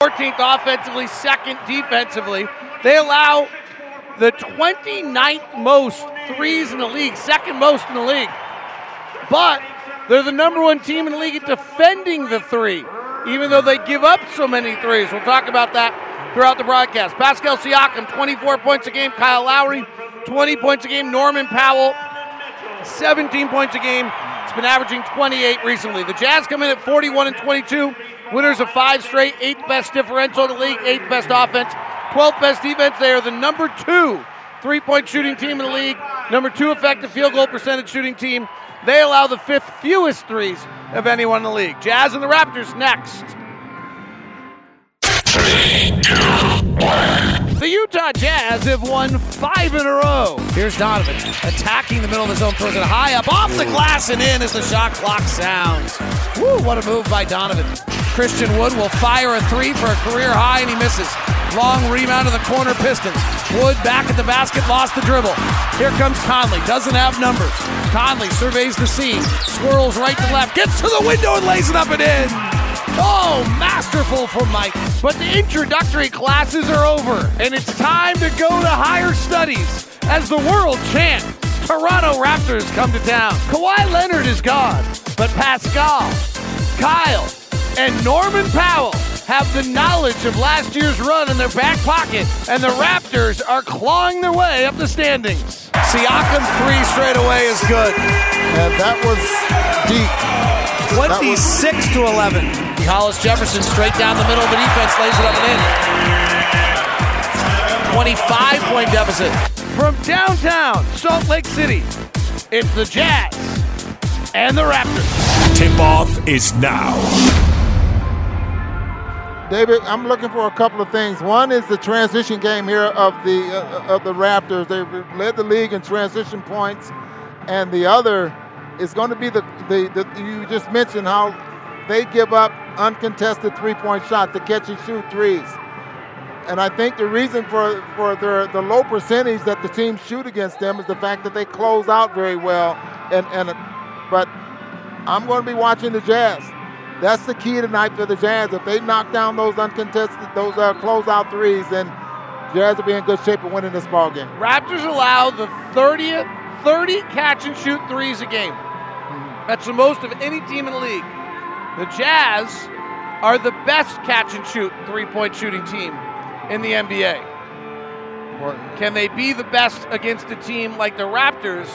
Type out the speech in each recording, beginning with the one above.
14th offensively, second defensively. They allow the 29th most threes in the league, second most in the league. But they're the number one team in the league at defending the three, even though they give up so many threes. We'll talk about that throughout the broadcast. Pascal Siakam, 24 points a game. Kyle Lowry, 20 points a game. Norman Powell, 17 points a game. It's been averaging 28 recently. The Jazz come in at 41 and 22. Winners of five straight, eighth best differential in the league, eighth best offense, 12th best defense. They are the number two three point shooting team in the league, number two effective field goal percentage shooting team. They allow the fifth fewest threes of anyone in the league. Jazz and the Raptors next. Three, two, one. The Utah Jazz have won five in a row. Here's Donovan attacking the middle of the zone, throws it high up off the glass and in as the shot clock sounds. Woo, what a move by Donovan. Christian Wood will fire a three for a career high and he misses. Long rebound to the corner Pistons. Wood back at the basket, lost the dribble. Here comes Conley, doesn't have numbers. Conley surveys the scene, swirls right to left, gets to the window and lays it up and in. Oh, masterful from Mike. But the introductory classes are over, and it's time to go to higher studies as the world chant. Toronto Raptors come to town. Kawhi Leonard is gone, but Pascal, Kyle, and Norman Powell have the knowledge of last year's run in their back pocket, and the Raptors are clawing their way up the standings. Siakam three straight away is good. And that was deep. 26 to 11. Hollis Jefferson straight down the middle of the defense, lays it up and in. 25 point deficit. From downtown Salt Lake City, it's the Jazz and the Raptors. Tip off is now. David, I'm looking for a couple of things. One is the transition game here of the uh, of the Raptors. They led the league in transition points, and the other is going to be the, the, the you just mentioned how they give up uncontested three-point shots, the catch and shoot threes. And I think the reason for, for their, the low percentage that the teams shoot against them is the fact that they close out very well. And, and but I'm going to be watching the Jazz. That's the key tonight for the Jazz. If they knock down those uncontested, those uh, closeout threes, then Jazz will be in good shape of winning this ball game. Raptors allow the 30th, 30 catch and shoot threes a game. That's the most of any team in the league. The Jazz are the best catch and shoot three point shooting team in the NBA. Can they be the best against a team like the Raptors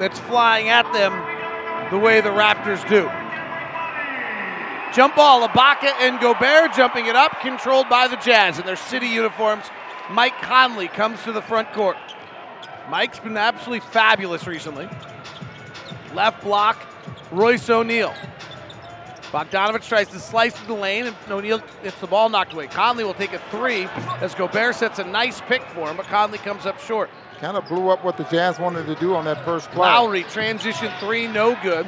that's flying at them the way the Raptors do? Jump ball, Ibaka and Gobert jumping it up, controlled by the Jazz in their city uniforms. Mike Conley comes to the front court. Mike's been absolutely fabulous recently. Left block, Royce O'Neale. Bogdanovich tries to slice through the lane, and O'Neale gets the ball knocked away. Conley will take a three as Gobert sets a nice pick for him, but Conley comes up short. Kind of blew up what the Jazz wanted to do on that first play. Lowry, transition three, no good.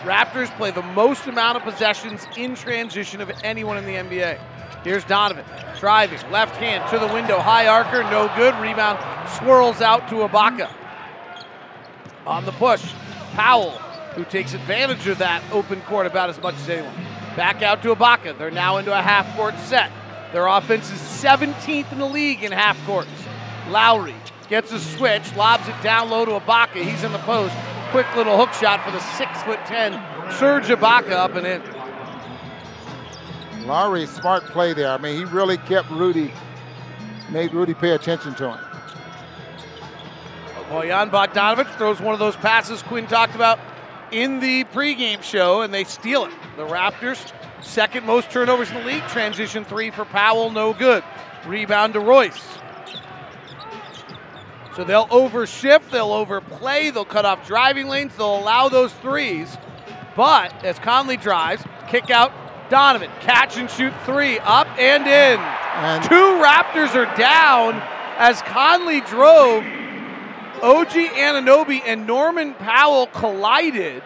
Raptors play the most amount of possessions in transition of anyone in the NBA. Here's Donovan driving, left hand to the window, high archer, no good. Rebound swirls out to Ibaka. On the push, Powell, who takes advantage of that open court about as much as anyone. Back out to Ibaka. They're now into a half court set. Their offense is 17th in the league in half courts. Lowry gets a switch, lobs it down low to Ibaka. He's in the post. Quick little hook shot for the six foot ten Serge Ibaka up and in. Lowry, smart play there. I mean, he really kept Rudy, made Rudy pay attention to him. Bojan Bogdanovich throws one of those passes Quinn talked about in the pregame show, and they steal it. The Raptors, second most turnovers in the league. Transition three for Powell, no good. Rebound to Royce. So they'll overshift, they'll overplay, they'll cut off driving lanes, they'll allow those threes. But as Conley drives, kick out Donovan, catch and shoot three, up and in. And Two Raptors are down as Conley drove. OG Anunoby and Norman Powell collided.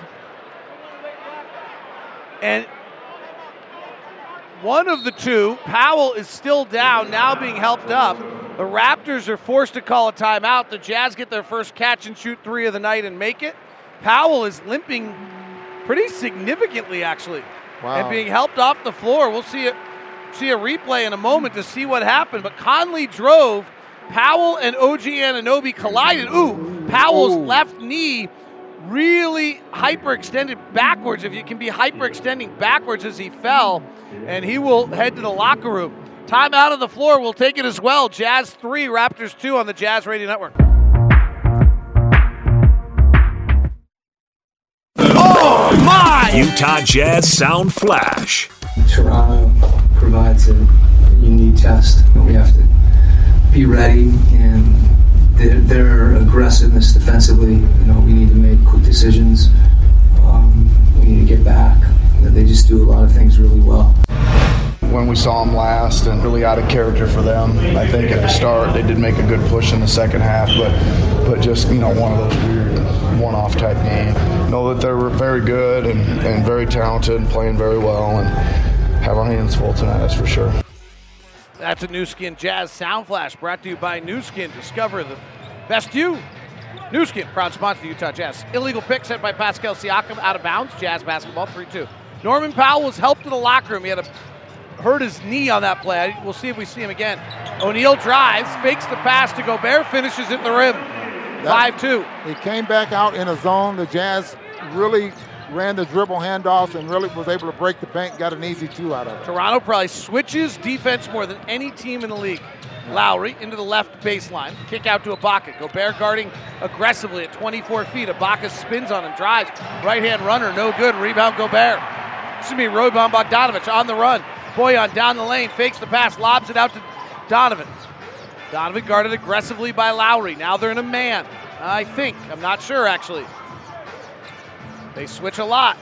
And one of the two, Powell, is still down, now being helped up. The Raptors are forced to call a timeout. The Jazz get their first catch and shoot three of the night and make it. Powell is limping pretty significantly, actually, Wow. and being helped off the floor. We'll see it see a replay in a moment to see what happened, but Conley drove. Powell and OG Anunoby collided. Ooh, Powell's Ooh. left knee really hyperextended backwards. If you can be hyperextending backwards as he fell, and he will head to the locker room. Time out of the floor. We'll take it as well. Jazz 3, Raptors 2 on the Jazz Radio Network. Oh, my! Utah Jazz Sound Flash. Toronto provides a unique test. But we have to be ready and their, their aggressiveness defensively. You know, we need to make quick decisions. Um, we need to get back. They just do a lot of things really well. When we saw them last and really out of character for them, I think at the start they did make a good push in the second half, but but just you know one of those weird one-off type games. Know that they're very good and, and very talented, and playing very well, and have our hands full tonight. That's for sure. That's a Nu Skin Jazz Sound Flash brought to you by Nu Skin. Discover the best you. Nu Skin, proud sponsor of the Utah Jazz. Illegal pick set by Pascal Siakam out of bounds. Jazz basketball 3 2. Norman Powell was helped to the locker room. He had a, hurt his knee on that play. We'll see if we see him again. O'Neale drives, fakes the pass to Gobert, finishes it in the rim. 5 2. He came back out in a zone. The Jazz really ran the dribble handoffs and really was able to break the bank, got an easy two out of it. Toronto probably switches defense more than any team in the league. Lowry into the left baseline. Kick out to Ibaka. Gobert guarding aggressively at 24 feet. Ibaka spins on him, drives. Right hand runner, no good. Rebound Gobert. Excuse me, rebound Bogdanovich on the run. Bojan down the lane, fakes the pass, lobs it out to Donovan. Donovan guarded aggressively by Lowry. Now they're in a man. I think. I'm not sure, actually. They switch a lot.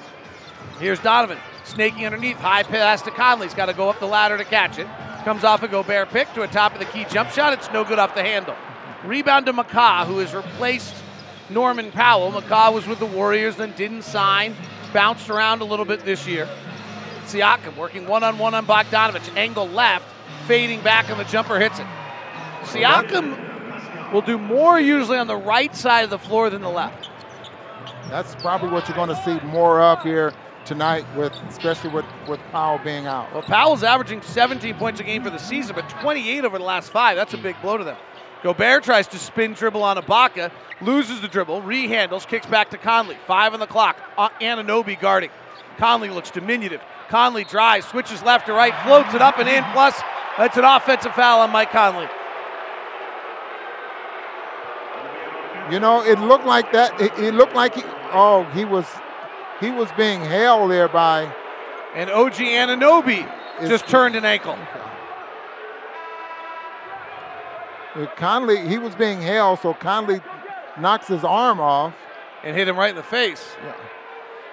Here's Donovan snaking underneath. High pass to Conley. He's got to go up the ladder to catch it. Comes off a Gobert pick to a top of the key jump shot. It's no good off the handle. Rebound to McCaw, who has replaced Norman Powell. McCaw was with the Warriors, then didn't sign. Bounced around a little bit this year. Siakam working one on one on Bogdanovich. Angle left, fading back, and the jumper hits it. Siakam will do more usually on the right side of the floor than the left. That's probably what you're going to see more of here tonight, with especially with, with Powell being out. Well, Powell's averaging 17 points a game for the season, but 28 over the last five. That's a big blow to them. Gobert tries to spin dribble on Ibaka, loses the dribble, rehandles, kicks back to Conley. Five on the clock. Uh, Anunoby guarding. Conley looks diminutive. Conley drives, switches left to right, floats it up and in. Plus, that's an offensive foul on Mike Conley. You know, it looked like that. It, it looked like he, oh, he was he was being held there by. And OG Anunoby just turned an ankle. Conley, he was being held, so Conley knocks his arm off. And hit him right in the face. Yeah.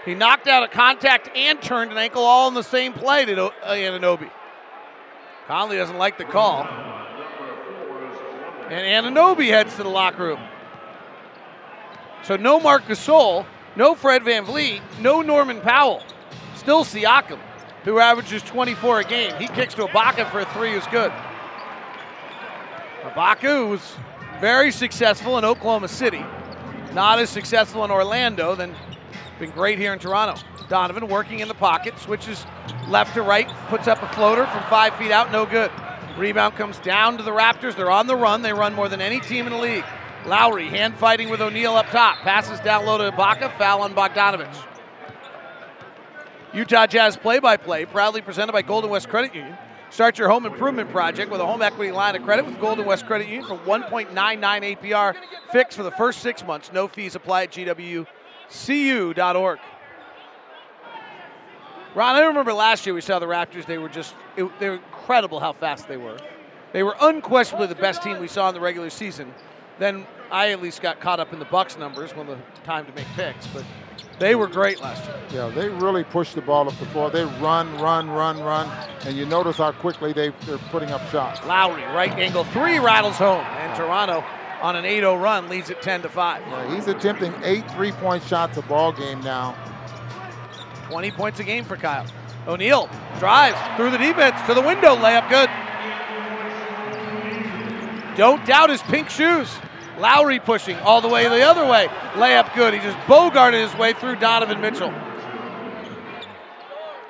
He knocked out a contact and turned an ankle all in the same play to uh, Anunoby. Conley doesn't like the call. And Anunoby heads to the locker room. So no Marc Gasol, no Fred VanVleet, no Norman Powell. Still Siakam, who averages 24 a game. He kicks to Ibaka for a three, who's good. Ibaka was very successful in Oklahoma City. Not as successful in Orlando, then been great here in Toronto. Donovan working in the pocket, switches left to right, puts up a floater from five feet out, no good. Rebound comes down to the Raptors. They're on the run. They run more than any team in the league. Lowry hand fighting with O'Neale up top. Passes down low to Ibaka. Foul on Bogdanovich. Utah Jazz play by play, proudly presented by Golden West Credit Union. Start your home improvement project with a home equity line of credit with Golden West Credit Union for 1.99 APR fixed for the first six months. No fees apply at GWCU.org. Ron, I remember last year we saw the Raptors. They were just, it, they were incredible how fast they were. They were unquestionably the best team we saw in the regular season. Then I at least got caught up in the Bucks numbers when the time to make picks, but they were great last year. Yeah, they really push the ball up the floor. They run, run, run, run, and you notice how quickly they, they're putting up shots. Lowry, right angle three, rattles home, and Toronto on an 8-0 run leads it 10 to 5. Yeah, he's attempting eight three-point shots a ball game now. 20 points a game for Kyle. O'Neale drives through the defense to the window, layup good. Don't doubt his pink shoes. Lowry pushing all the way the other way. Layup good. He just bogarted his way through Donovan Mitchell.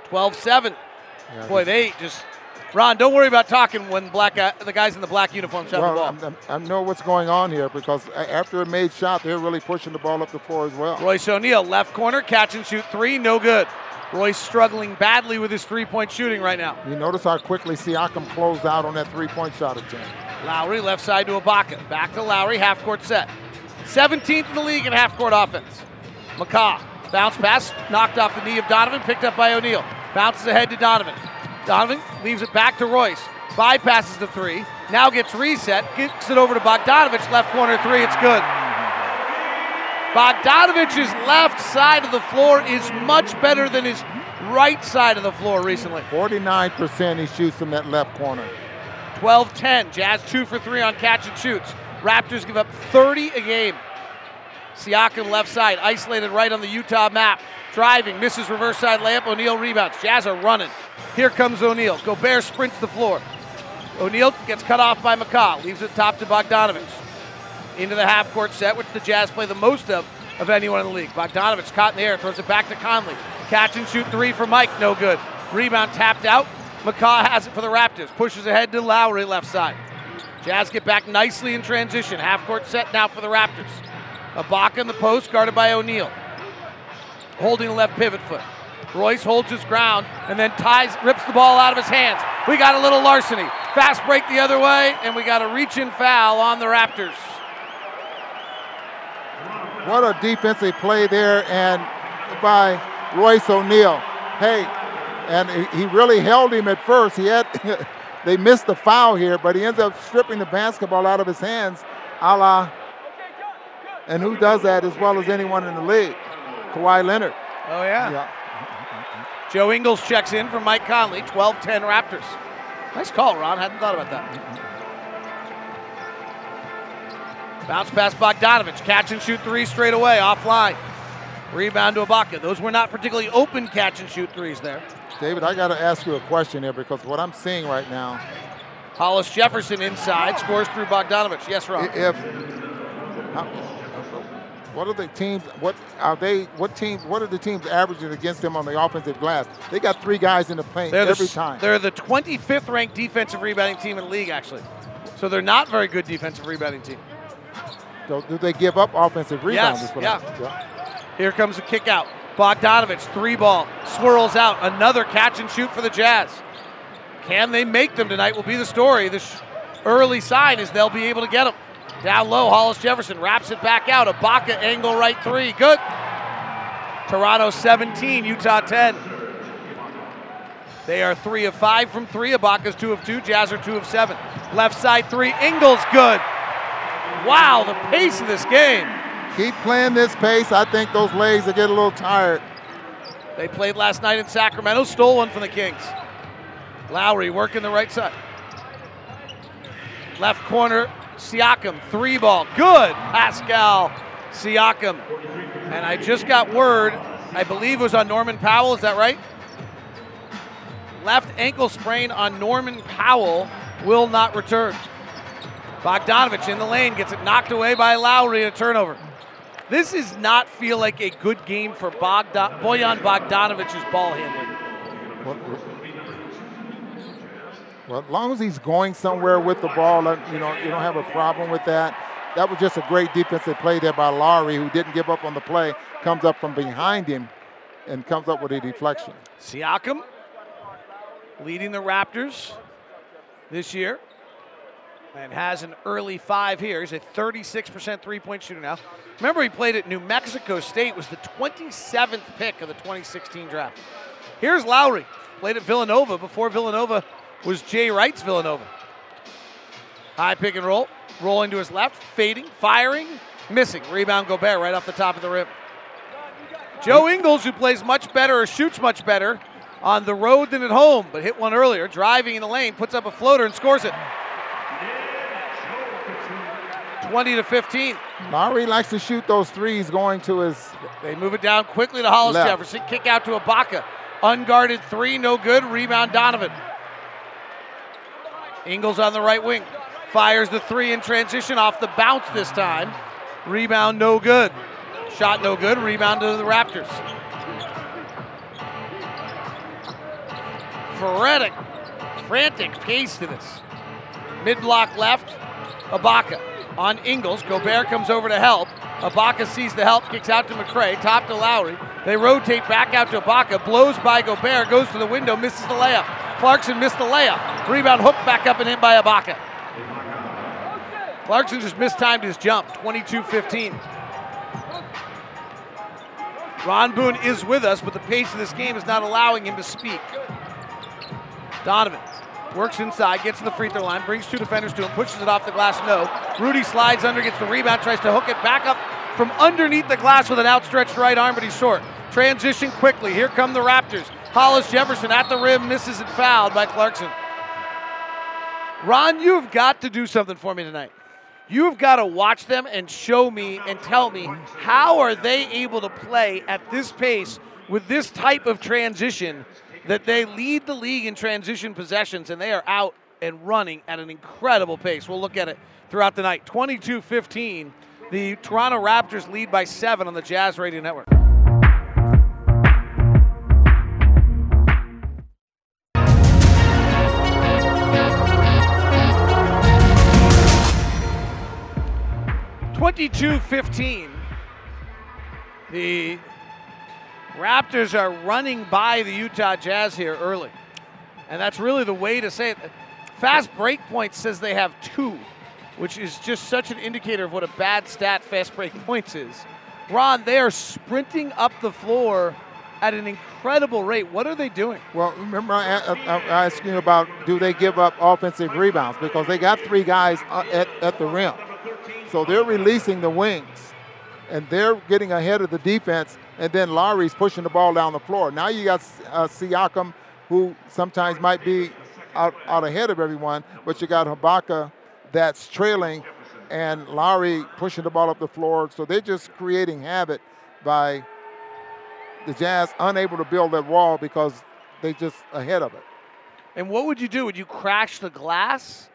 12 7. Yeah, Boy, they just Ron, don't worry about talking when black guy, the guys in the black uniforms have Well, the I'm- ball. I'm- I know what's going on here because after a made shot, they're really pushing the ball up the floor as well. Royce O'Neale, left corner, catch and shoot three, no good. Royce struggling badly with his three point shooting right now. You notice how quickly Siakam closed out on that three-point shot attempt. Lowry left side to Ibaka. Back to Lowry, half court set. 17th in the league in half court offense. McCaw, bounce pass, knocked off the knee of Donovan, picked up by O'Neale. Bounces ahead to Donovan. Donovan leaves it back to Royce. Bypasses the three. Now gets reset, Kicks it over to Bogdanovich, left corner three, it's good. Bogdanovich's left side of the floor is much better than his right side of the floor recently. 49% he shoots from that left corner. 12 10. Jazz two for three on catch and shoots. Raptors give up 30 a game. Siakam left side, isolated right on the Utah map. Driving, misses reverse side layup. O'Neale rebounds. Jazz are running. Here comes O'Neale. Gobert sprints the floor. O'Neale gets cut off by McCaw. Leaves it top to Bogdanovich. Into the half court set, which the Jazz play the most of of anyone in the league. Bogdanovich caught in the air, throws it back to Conley. Catch and shoot three for Mike, no good. Rebound tapped out. McCaw has it for the Raptors. Pushes ahead to Lowry left side. Jazz get back nicely in transition. Half court set now for the Raptors. Ibaka in the post, guarded by O'Neale. Holding the left pivot foot. Royce holds his ground and then ties, rips the ball out of his hands. We got a little larceny. Fast break the other way, and we got a reach and foul on the Raptors. What a defensive play there and by Royce O'Neale. Hey, and he- really held him at first. He had they missed the foul here, but he ends up stripping the basketball out of his hands, a la. And who does that as well as anyone in the league? Kawhi Leonard. Oh, yeah. Yeah. Joe Ingles checks in for Mike Conley, 12 10 Raptors. Nice call, Ron. Hadn't thought about that. Bounce pass Bogdanovich. Catch and shoot three straight away, offline. Rebound to Ibaka. Those were not particularly open catch and shoot threes there. David, I got to ask you a question here because what I'm seeing right now, Hollis Jefferson inside scores through Bogdanovich. Yes, Rob. if what are the teams? What are they? What teams? What are the teams averaging against them on the offensive glass? They got three guys in the paint They're every s- time. They're the 25th ranked defensive rebounding team in the league, actually. So they're not very good defensive rebounding team. So do they give up offensive rebounds? Yes, yeah. Yeah. Here comes a kick out. Bogdanovich, three ball, swirls out. Another catch and shoot for the Jazz. Can they make them tonight will be the story. The sh- early sign is they'll be able to get them. Down low, Hollis Jefferson wraps it back out. Ibaka angle right three. Good. Toronto 17, Utah 10. They are three of five from three. Ibaka's two of two. Jazz are two of seven. Left side three. Ingles good. Wow, the pace of this game. Keep playing this pace. I think those legs will get a little tired. They played last night in Sacramento, stole one from the Kings. Lowry working the right side. Left corner, Siakam, three ball. Good, Pascal Siakam. And I just got word, I believe it was on Norman Powell, is that right? Left ankle sprain on Norman Powell will not return. Bogdanovich in the lane gets it knocked away by Lowry and a turnover. This does not feel like a good game for Bogdan- Bojan Bogdanovich's ball handling. Well, well, as long as he's going somewhere with the ball, you know, you don't have a problem with that. That was just a great defensive play there by Lowry, who didn't give up on the play, comes up from behind him and comes up with a deflection. Siakam leading the Raptors this year and has an early five here. He's a 36% three-point shooter now. Remember, he played at New Mexico State, was the 27th pick of the 2016 draft. Here's Lowry, played at Villanova before Villanova was Jay Wright's Villanova. High pick and roll, rolling to his left, fading, firing, missing. Rebound Gobert right off the top of the rim. Joe Ingles, who plays much better or shoots much better on the road than at home, but hit one earlier, driving in the lane, puts up a floater and scores it. 20 to 15. Lowry likes to shoot those threes going to his. They move it down quickly to Hollis Left. Jefferson. Kick out to Ibaka. Unguarded three, no good. Rebound Donovan. Ingles on the right wing. Fires the three in transition off the bounce this time. Rebound no good. Shot no good. Rebound to the Raptors. Frenetic, frantic pace to this. Mid block left, Ibaka on Ingles. Gobert comes over to help. Ibaka sees the help, kicks out to McRae, top to Lowry. They rotate back out to Ibaka, blows by Gobert, goes to the window, misses the layup. Clarkson missed the layup. Rebound hooked back up and in by Ibaka. Clarkson just mistimed his jump, 22 15. Ron Boone is with us, but the pace of this game is not allowing him to speak. Donovan works inside, gets to the free throw line, brings two defenders to him, pushes it off the glass, no. Rudy slides under, gets the rebound, tries to hook it back up from underneath the glass with an outstretched right arm, but he's short. Transition quickly. Here come the Raptors. Hollis Jefferson at the rim, misses and fouled by Clarkson. Ron, you've got to do something for me tonight. You've got to watch them and show me and tell me how are they able to play at this pace with this type of transition that they lead the league in transition possessions and they are out and running at an incredible pace. We'll look at it throughout the night. 22-15, the Toronto Raptors lead by 7 on the Jazz Radio Network. Twenty-two fifteen. The Raptors are running by the Utah Jazz here early. And that's really the way to say it. Fast break points says they have two, which is just such an indicator of what a bad stat fast break points is. Ron, they are sprinting up the floor at an incredible rate. What are they doing? Well, remember I asked you about do they give up offensive rebounds because they got three guys uh, at, at the rim. So they're releasing the wings and they're getting ahead of the defense, and then Lowry's pushing the ball down the floor. Now you got uh, Siakam, who sometimes might be out, out ahead of everyone, but you got Ibaka that's trailing, and Lowry pushing the ball up the floor. So they're just creating havoc by the Jazz unable to build that wall because they're just ahead of it. And what would you do? Would you crash the glass,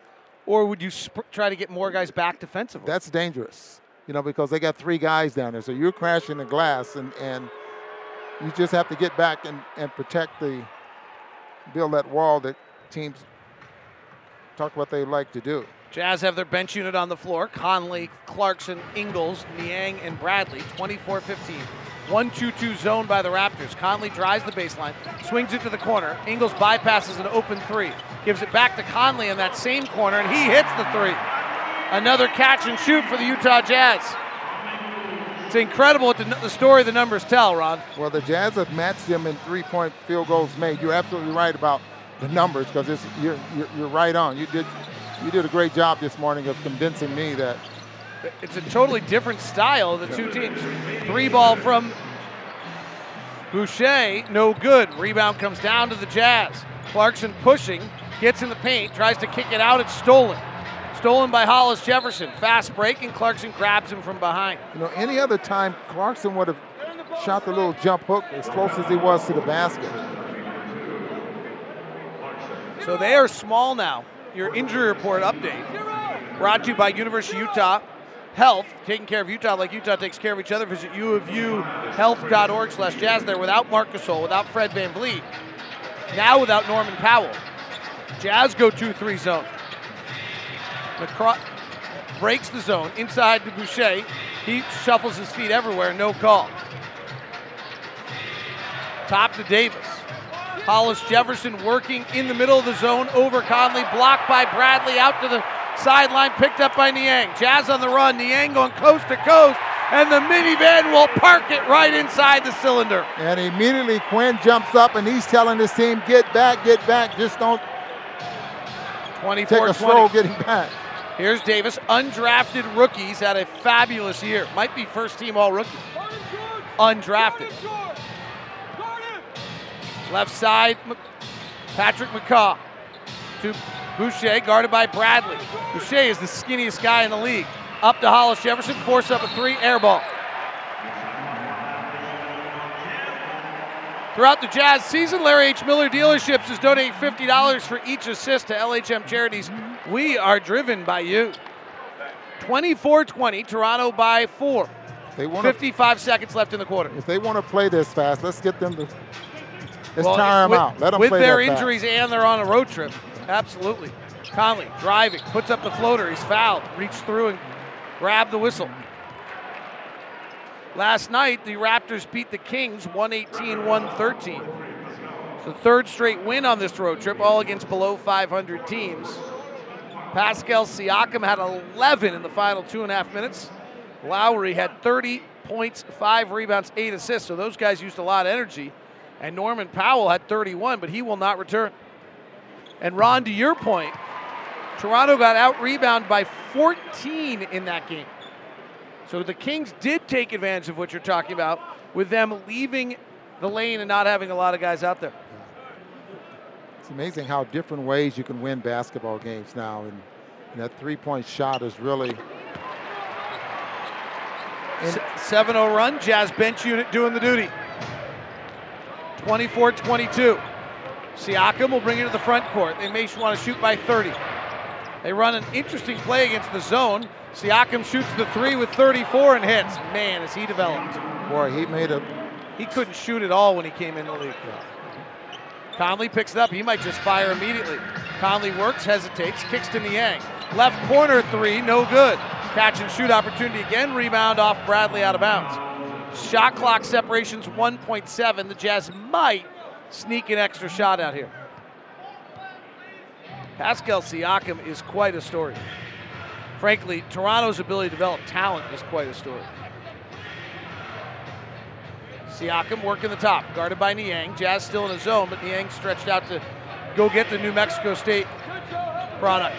or would you sp- try to get more guys back defensively? That's dangerous you know, because they got three guys down there. So you're crashing the glass, and, and you just have to get back and, and protect the, build that wall that teams talk what they like to do. Jazz have their bench unit on the floor. Conley, Clarkson, Ingles, Niang, and Bradley, 24 15. 1 2 2 zone by the Raptors. Conley drives the baseline, swings it to the corner. Ingles bypasses an open three, gives it back to Conley in that same corner, and he hits the three. Another catch and shoot for the Utah Jazz. It's incredible what the, the, story the numbers tell, Ron. Well, the Jazz have matched them in three-point field goals made. You're absolutely right about the numbers because you're, you're, you're right on. You did you did a great job this morning of convincing me that it's a totally different style of the two teams. Three ball from Boucher, no good. Rebound comes down to the Jazz. Clarkson pushing, gets in the paint, tries to kick it out. It's stolen. Stolen by Hollis Jefferson. Fast break, and Clarkson grabs him from behind. You know, any other time, Clarkson would have shot the little jump hook as close as he was to the basket. So they are small now. Your injury report update brought to you by University of Utah Health, taking care of Utah like Utah takes care of each other. Visit uofuhealth.org slash jazz there without Marc Gasol, without Fred Van VanVleet, now without Norman Powell. Jazz go 2-3 zone. McCaw breaks the zone inside to Boucher. He shuffles his feet everywhere, no call. Top to Davis. Hollis Jefferson working in the middle of the zone over Conley, blocked by Bradley out to the sideline, picked up by Niang. Jazz on the run, Niang going coast to coast, and the minivan will park it right inside the cylinder. And immediately Quinn jumps up and he's telling his team, get back, get back, just don't 24 take a stroll getting back. Here's Davis, undrafted rookies had a fabulous year. Might be first team all rookie. Undrafted. Left side, Patrick McCaw to Boucher, guarded by Bradley. Boucher is the skinniest guy in the league. Up to Hollis Jefferson, force up a three, air ball. Throughout the Jazz season, Larry H. Miller Dealerships is donating $50 for each assist to LHM charities. We are driven by you. 24 20, Toronto by four. They want 55 seconds left in the quarter. If they want to play this fast, let's get them to. Let's well, tire with, them out. Let them with their injuries fast. and they're on a road trip. Absolutely. Conley driving, puts up the floater. He's fouled. Reached through and grabbed the whistle. Last night, the Raptors beat the Kings 118 113. It's the third straight win on this road trip, all against below 500 teams. Pascal Siakam had 11 in the final two and a half minutes. Lowry had 30 points, five rebounds, eight assists. So those guys used a lot of energy. And Norman Powell had 31, but he will not return. And Ron, to your point, Toronto got out rebounded by 14 in that game. So the Kings did take advantage of what you're talking about with them leaving the lane and not having a lot of guys out there. It's amazing how different ways you can win basketball games now. And, and that three point shot is really. 7 0 run, Jazz bench unit doing the duty. 24 22. Siakam will bring it to the front court. They may want to shoot by 30. They run an interesting play against the zone. Siakam shoots the three with 34 and hits. Man, has he developed. Boy, he made a. He couldn't shoot at all when he came in the league. Conley picks it up. He might just fire immediately. Conley works, hesitates, kicks to Niang. Left corner three, no good. Catch and shoot opportunity again. Rebound off Bradley out of bounds. Shot clock separation's 1.7. The Jazz might sneak an extra shot out here. Pascal Siakam is quite a story. Frankly, Toronto's ability to develop talent is quite a story. Siakam working the top, guarded by Niang. Jazz still in the zone, but Niang stretched out to go get the New Mexico State product.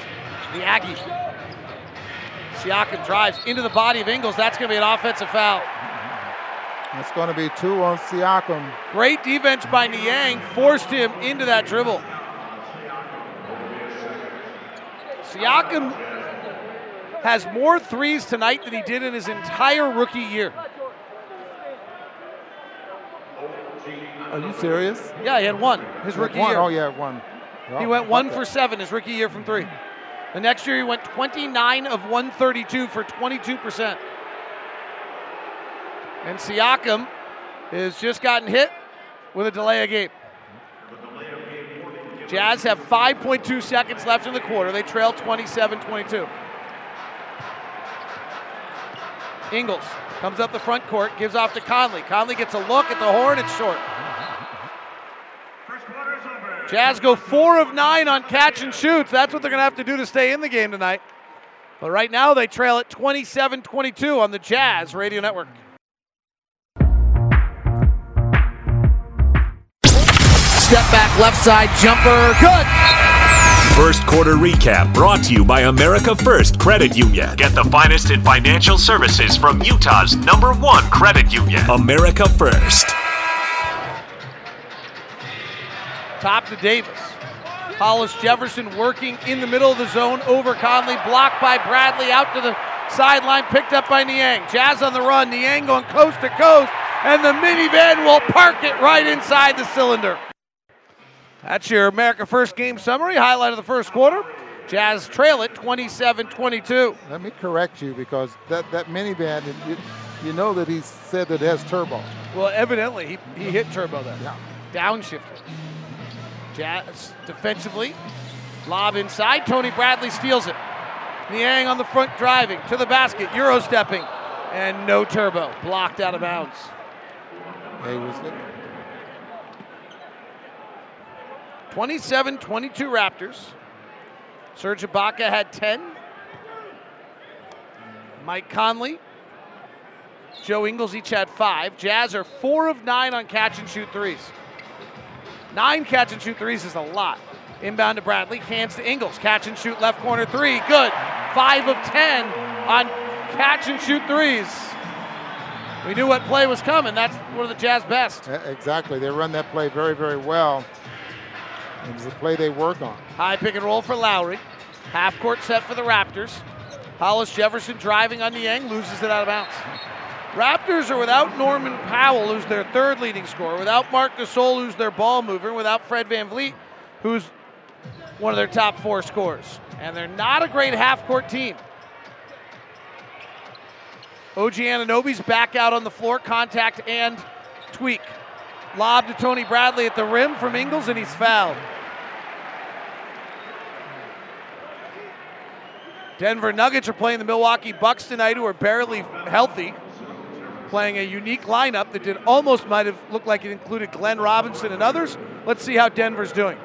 The Aggie. Siakam drives into the body of Ingles. That's going to be an offensive foul. That's going to be two on Siakam. Great defense by Niang forced him into that dribble. Siakam has more threes tonight than he did in his entire rookie year. Are you serious? Yeah, he had one his rookie one. year. Oh yeah, one. Oh, he went one for seven his rookie year from three. The next year he went 29 of 132 for 22%. And Siakam has just gotten hit with a delay of game. Jazz have 5.2 seconds left in the quarter. They trail 27 22. Ingles comes up the front court, gives off to Conley. Conley gets a look at the horn, it's short. Jazz go four of nine on catch and shoots. That's what they're going to have to do to stay in the game tonight. But right now they trail at 27 22 on the Jazz Radio Network. Step back, left side jumper. Good. First quarter recap brought to you by America First Credit Union. Get the finest in financial services from Utah's number one credit union, America First. Top to Davis. Hollis Jefferson working in the middle of the zone over Conley, blocked by Bradley out to the sideline, picked up by Niang. Jazz on the run, Niang going coast to coast, and the minivan will park it right inside the cylinder. That's your America First game summary, highlight of the first quarter. Jazz trail it 27 22. Let me correct you because that, that minivan, you, you know that he said that it has turbo. Well, evidently, he, he hit turbo there. Yeah. Downshifted. Jazz defensively. Lob inside. Tony Bradley steals it. Niang on the front driving to the basket. Euro stepping. And no turbo. Blocked out of bounds. He was 27 22 Raptors. Serge Ibaka had 10. Mike Conley, Joe Ingles each had five. Jazz are four of nine on catch and shoot threes. Nine catch and shoot threes is a lot. Inbound to Bradley, hands to Ingles. Catch and shoot left corner three. Good. Five of 10 on catch and shoot threes. We knew what play was coming. That's one of the Jazz best. Exactly. They run that play very, very well. It's the play they work on. High pick and roll for Lowry. Half court set for the Raptors. Hollis Jefferson driving on Niang, loses it out of bounds. Raptors are without Norman Powell, who's their third leading scorer, without Marc Gasol, who's their ball mover, without Fred VanVleet, who's one of their top four scorers. And they're not a great half court team. OG Anunoby's back out on the floor, contact and tweak. Lob to Tony Bradley at the rim from Ingles, and he's fouled. Denver Nuggets are playing the Milwaukee Bucks tonight, who are barely healthy, playing a unique lineup that did almost might have looked like it included Glenn Robinson and others. Let's see how Denver's doing.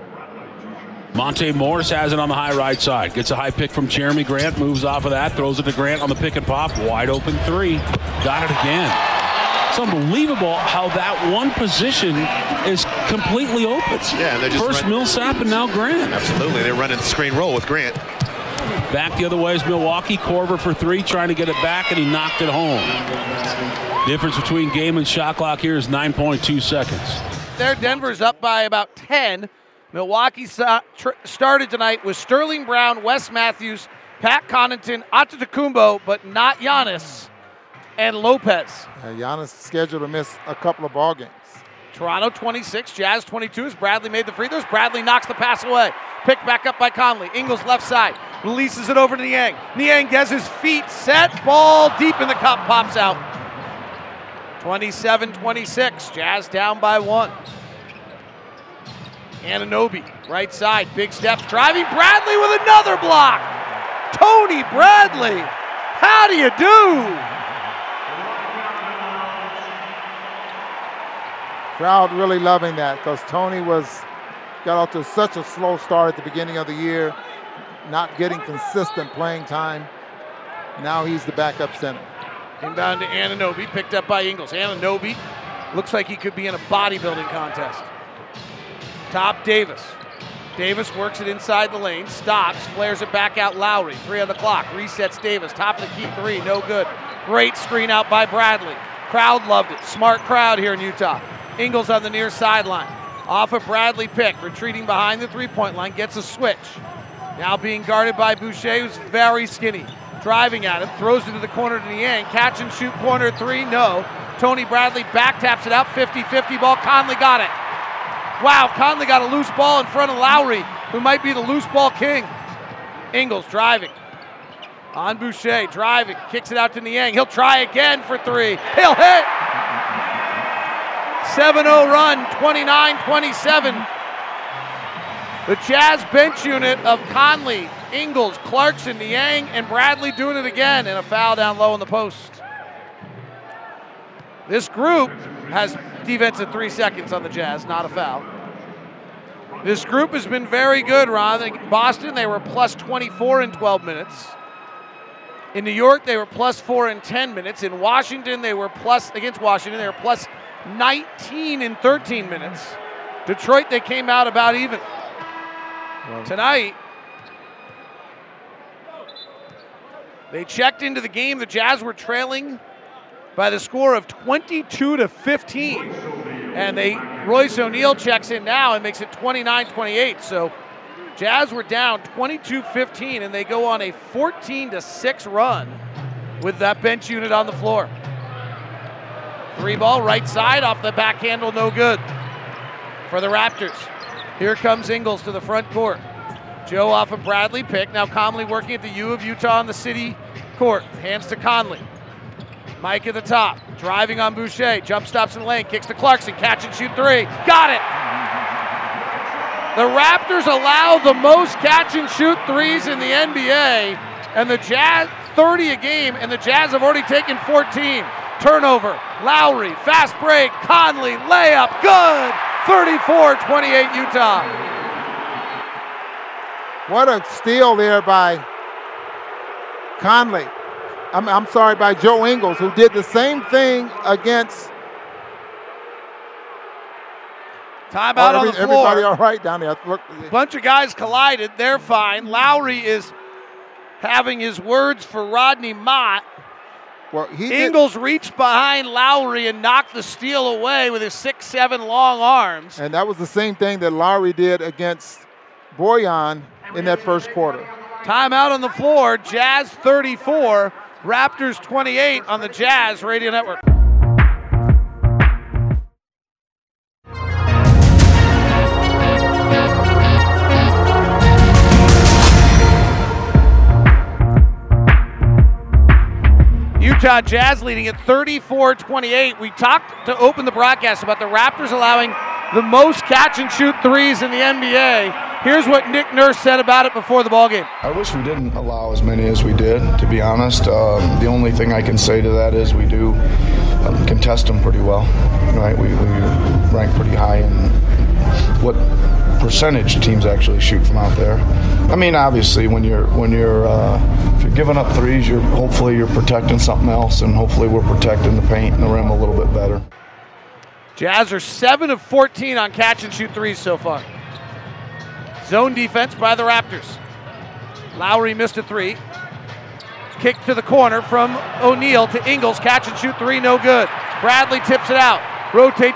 Monte Morris has it on the high right side. Gets a high pick from Jerami Grant, moves off of that, throws it to Grant on the pick and pop. Wide open three. Got it again. It's unbelievable how that one position is completely open. Yeah, and they're just First run- Millsap and now Grant. Absolutely. They're running the screen roll with Grant. Back the other way is Milwaukee. Korver for three, trying to get it back, and he knocked it home. Difference between game and shot clock here is 9.2 seconds. There, Denver's up by about 10. Milwaukee started tonight with Sterling Brown, Wes Matthews, Pat Connaughton, Antetokounmpo, but not Giannis, and Lopez. Uh, Giannis scheduled to miss a couple of ball games. Toronto 26, Jazz 22 as Bradley made the free throws. Bradley knocks the pass away. Picked back up by Conley. Ingles left side. Releases it over to Niang. Niang gets his feet set. Ball deep in the cup. Pops out. 27 26. Jazz down by one. Anunoby, right side. Big steps. Driving Bradley with another block. Tony Bradley. How do you do? Crowd really loving that because Tony was got off to such a slow start at the beginning of the year, not getting consistent playing time. Now he's the backup center. Inbound to Anunoby, picked up by Ingles. Anunoby looks like he could be in a bodybuilding contest. Top Davis. Davis works it inside the lane, stops, flares it back out Lowry. Three on the clock, resets Davis. Top of the key three, no good. Great screen out by Bradley. Crowd loved it. Smart crowd here in Utah. Ingles on the near sideline. Off a Bradley pick, retreating behind the three point line, gets a switch. Now being guarded by Boucher, who's very skinny. Driving at him, throws it to the corner to Niang. Catch and shoot corner three, no. Tony Bradley back taps it out, 50 50 ball. Conley got it. Wow, Conley got a loose ball in front of Lowry, who might be the loose ball king. Ingles driving. On Boucher, driving, kicks it out to Niang. He'll try again for three. He'll hit. 7 0 run, 29 27. The Jazz bench unit of Conley, Ingles, Clarkson, Niang, and Bradley doing it again, and a foul down low in the post. This group has defense at three seconds on the Jazz, not a foul. This group has been very good, Ron. In Boston, they were plus 24 in 12 minutes. In New York, they were plus four in 10 minutes. In Washington, they were plus, against Washington, they were plus 19 in 13 minutes. Detroit, they came out about even. Tonight, they checked into the game. The Jazz were trailing by the score of 22 to 15. And they Royce O'Neale checks in now and makes it 29-28. So Jazz were down 22-15 and they go on a 14 to 6 run with that bench unit on the floor. Three ball right side off the back handle, no good for the Raptors. Here comes Ingles to the front court. Joe off a Bradley pick. Now Conley working at the U of Utah on the city court. Hands to Conley. Mike at the top, driving on Boucher. Jump stops in lane, kicks to Clarkson. Catch and shoot three. Got it. The Raptors allow the most catch and shoot threes in the NBA, and the Jazz 30 a game, and the Jazz have already taken 14. Turnover. Lowry, fast break. Conley, layup. Good. 34 28 Utah. What a steal there by Conley. I'm, I'm sorry, by Joe Ingles, who did the same thing against. Timeout Oh, on the floor. Everybody all right down there? Look, bunch of guys collided. They're fine. Lowry is having his words for Rodney Mott. Well, he did- Ingles reached behind Lowry and knocked the steal away with his six seven long arms. and that was the same thing that Lowry did against Bojan in that first quarter. Timeout on the floor. Jazz 34, Raptors 28 on the Jazz Radio Network. Utah Jazz leading at 34 28. We talked to open the broadcast about the Raptors allowing the most catch and shoot threes in the NBA. Here's what Nick Nurse said about it before the ball game. I wish we didn't allow as many as we did, to be honest. Um, the only thing I can say to that is we do um, contest them pretty well, right? We, we rank pretty high in what percentage teams actually shoot from out there. I mean, obviously, when you're when you're uh, if you're giving up threes, you're hopefully you're protecting something else, and hopefully we're protecting the paint and the rim a little bit better. Jazz are 7 of 14 on catch and shoot threes so far. Zone defense by the Raptors. Lowry missed a three. Kick to the corner from O'Neale to Ingles. Catch and shoot three, no good. Bradley tips it out. Rotate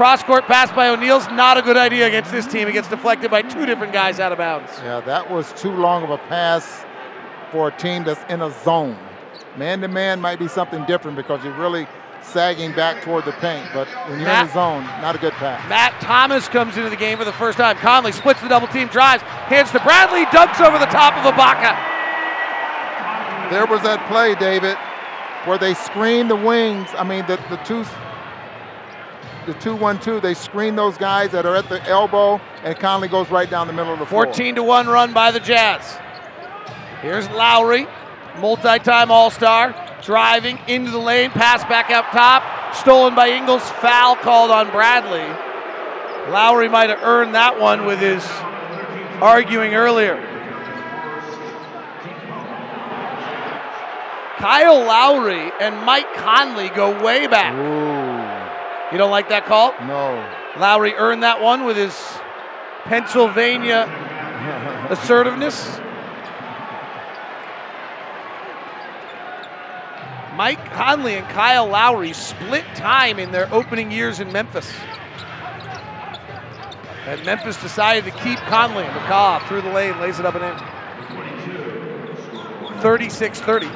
cross court pass by O'Neale's not a good idea against this team. It gets deflected by two different guys out of bounds. Yeah, that was too long of a pass for a team that's in a zone. Man to man might be something different because you're really sagging back toward the paint. But when you're Matt- in the zone, not a good pass. Matt Thomas comes into the game for the first time. Conley splits the double team, drives, hands to Bradley, dunks over the top of Ibaka. There was that play, David, where they screen the wings. I mean, the, the two, the two one two. They screen those guys that are at the elbow, and Conley goes right down the middle of the floor. 14 to 1 run by the Jazz. Here's Lowry, multi time All Star, driving into the lane, pass back up top, stolen by Ingles, foul called on Bradley. Lowry might have earned that one with his arguing earlier. Kyle Lowry and Mike Conley go way back. Ooh, You don't like that call? no. Lowry earned that one with his Pennsylvania assertiveness. Mike Conley and Kyle Lowry split time in their opening years in Memphis. And Memphis decided to keep Conley. McCaw through the lane, lays it up and in. 36 30.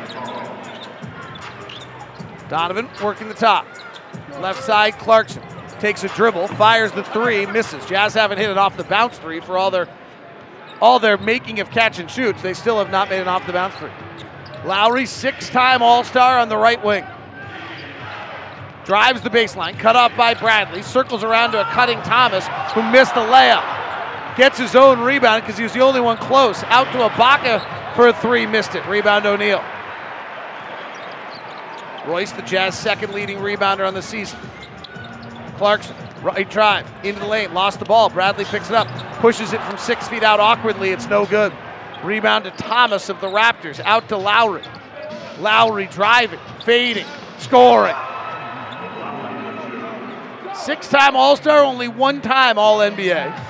Donovan working the top. Left side, Clarkson takes a dribble, fires the three, misses. Jazz haven't hit it off the bounce three for all their all their making of catch and shoots. They still have not made an off the bounce three. Lowry, six-time All-Star on the right wing. Drives the baseline, cut off by Bradley, circles around to a cutting Thomas, who missed the layup. Gets his own rebound because he was the only one close. Out to Ibaka for a three, missed it. Rebound O'Neale. Royce, the Jazz second leading rebounder on the season. Clarkson, right drive, into the lane, lost the ball. Bradley picks it up, pushes it from six feet out awkwardly. It's no good. Rebound to Thomas of the Raptors, out to Lowry. Lowry driving, fading, scoring. Six time All Star, only one time All NBA.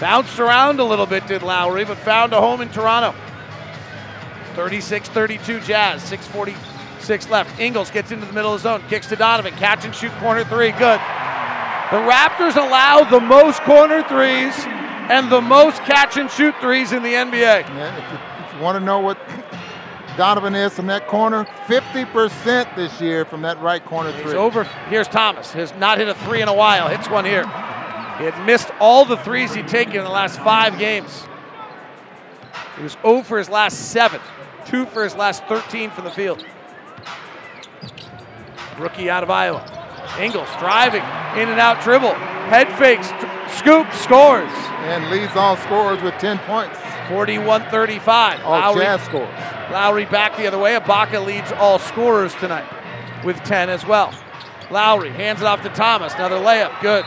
Bounced around a little bit, did Lowry, but found a home in Toronto. 36 32 Jazz, 646 left. Ingles gets into the middle of the zone, kicks to Donovan, catch and shoot corner three, good. The Raptors allow the most corner threes and the most catch and shoot threes in the NBA. Yeah, if, you, if you want to know what Donovan is from that corner, 50% this year from that right corner He's three. over. Here's Thomas. Has not hit a three in a while. Hits one here. He had missed all the threes he'd taken in the last five games. He was 0 for his last seven, 2 for his last 13 from the field. Rookie out of Iowa. Ingles driving, in and out dribble, head fakes, scoop, scores. And leads all scorers with 10 points. 41 35. All Jazz scores. Lowry back the other way. Ibaka leads all scorers tonight with 10 as well. Lowry hands it off to Thomas. Another layup. Good.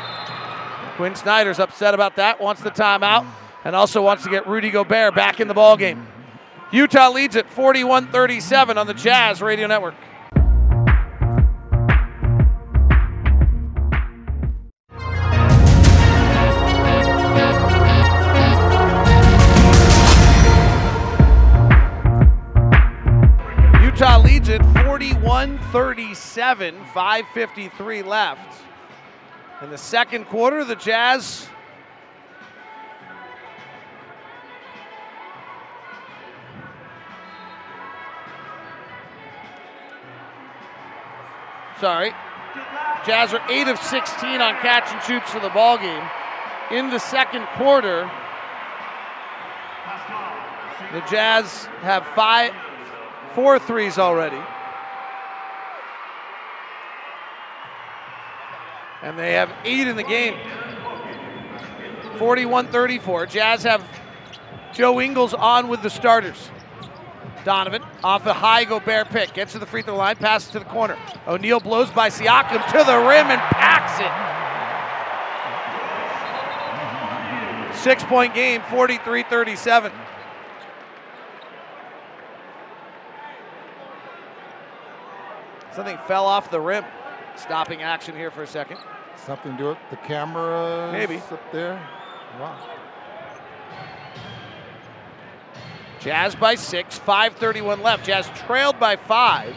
Quinn Snyder's upset about that, wants the timeout, and also wants to get Rudy Gobert back in the ballgame. Utah leads at 41 37 on the Jazz Radio Network. 37, 5.53 left. In the second quarter, the Jazz Sorry. Jazz are 8 of 16 on catch and shoots for the ball game. In the second quarter, the Jazz have five, four threes already. And they have eight in the game. 41 34. Jazz have Joe Ingles on with the starters. Donovan off a high Gobert pick. Gets to the free throw line, passes to the corner. O'Neale blows by Siakam to the rim and packs it. Six point game, 43 37. Something fell off the rim. Stopping action here for a second. Something to do with the camera Maybe. up there. Wow. Jazz by six, 5.31 left. Jazz trailed by five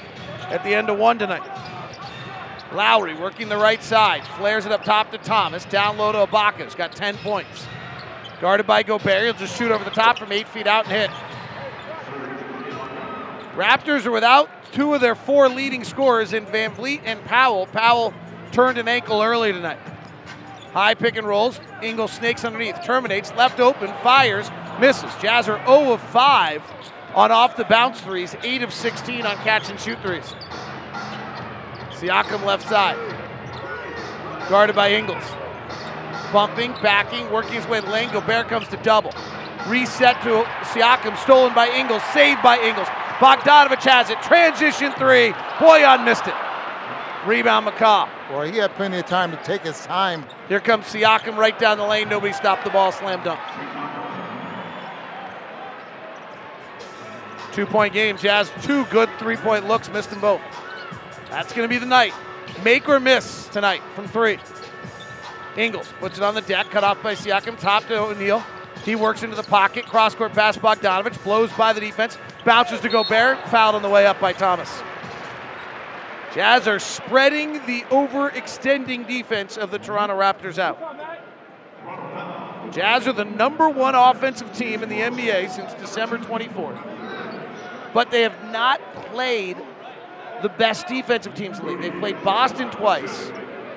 at the end of one tonight. Lowry working the right side, flares it up top to Thomas. Down low to Ibaka's got 10 points. Guarded by Gobert, he'll just shoot over the top from eight feet out and hit. Raptors are without two of their four leading scorers in VanVleet and Powell. Powell turned an ankle early tonight. High pick and rolls. Ingles snakes underneath, terminates, left open, fires, misses. Jazz are 0 of 5 on off the bounce threes, 8 of 16 on catch and shoot threes. Siakam left side. Guarded by Ingles. Bumping, backing, working his way to lane. Gobert comes to double. Reset to Siakam, stolen by Ingles, saved by Ingles. Bogdanovic has it. Transition three. Bojan missed it. Rebound McCaw. Boy, he had plenty of time to take his time. Here comes Siakam right down the lane. Nobody stopped the ball. Slam dunk. Two point game. Jazz, two good three point looks, missed them both. That's going to be the night. Make or miss tonight from three. Ingles puts it on the deck, cut off by Siakam, top to O'Neale. He works into the pocket, cross court pass Bogdanovic, blows by the defense, bounces to Gobert, fouled on the way up by Thomas. Jazz are spreading the overextending defense of the Toronto Raptors out. Jazz are the number one offensive team in the NBA since December 24th. But they have not played the best defensive teams in the league. They've played Boston twice.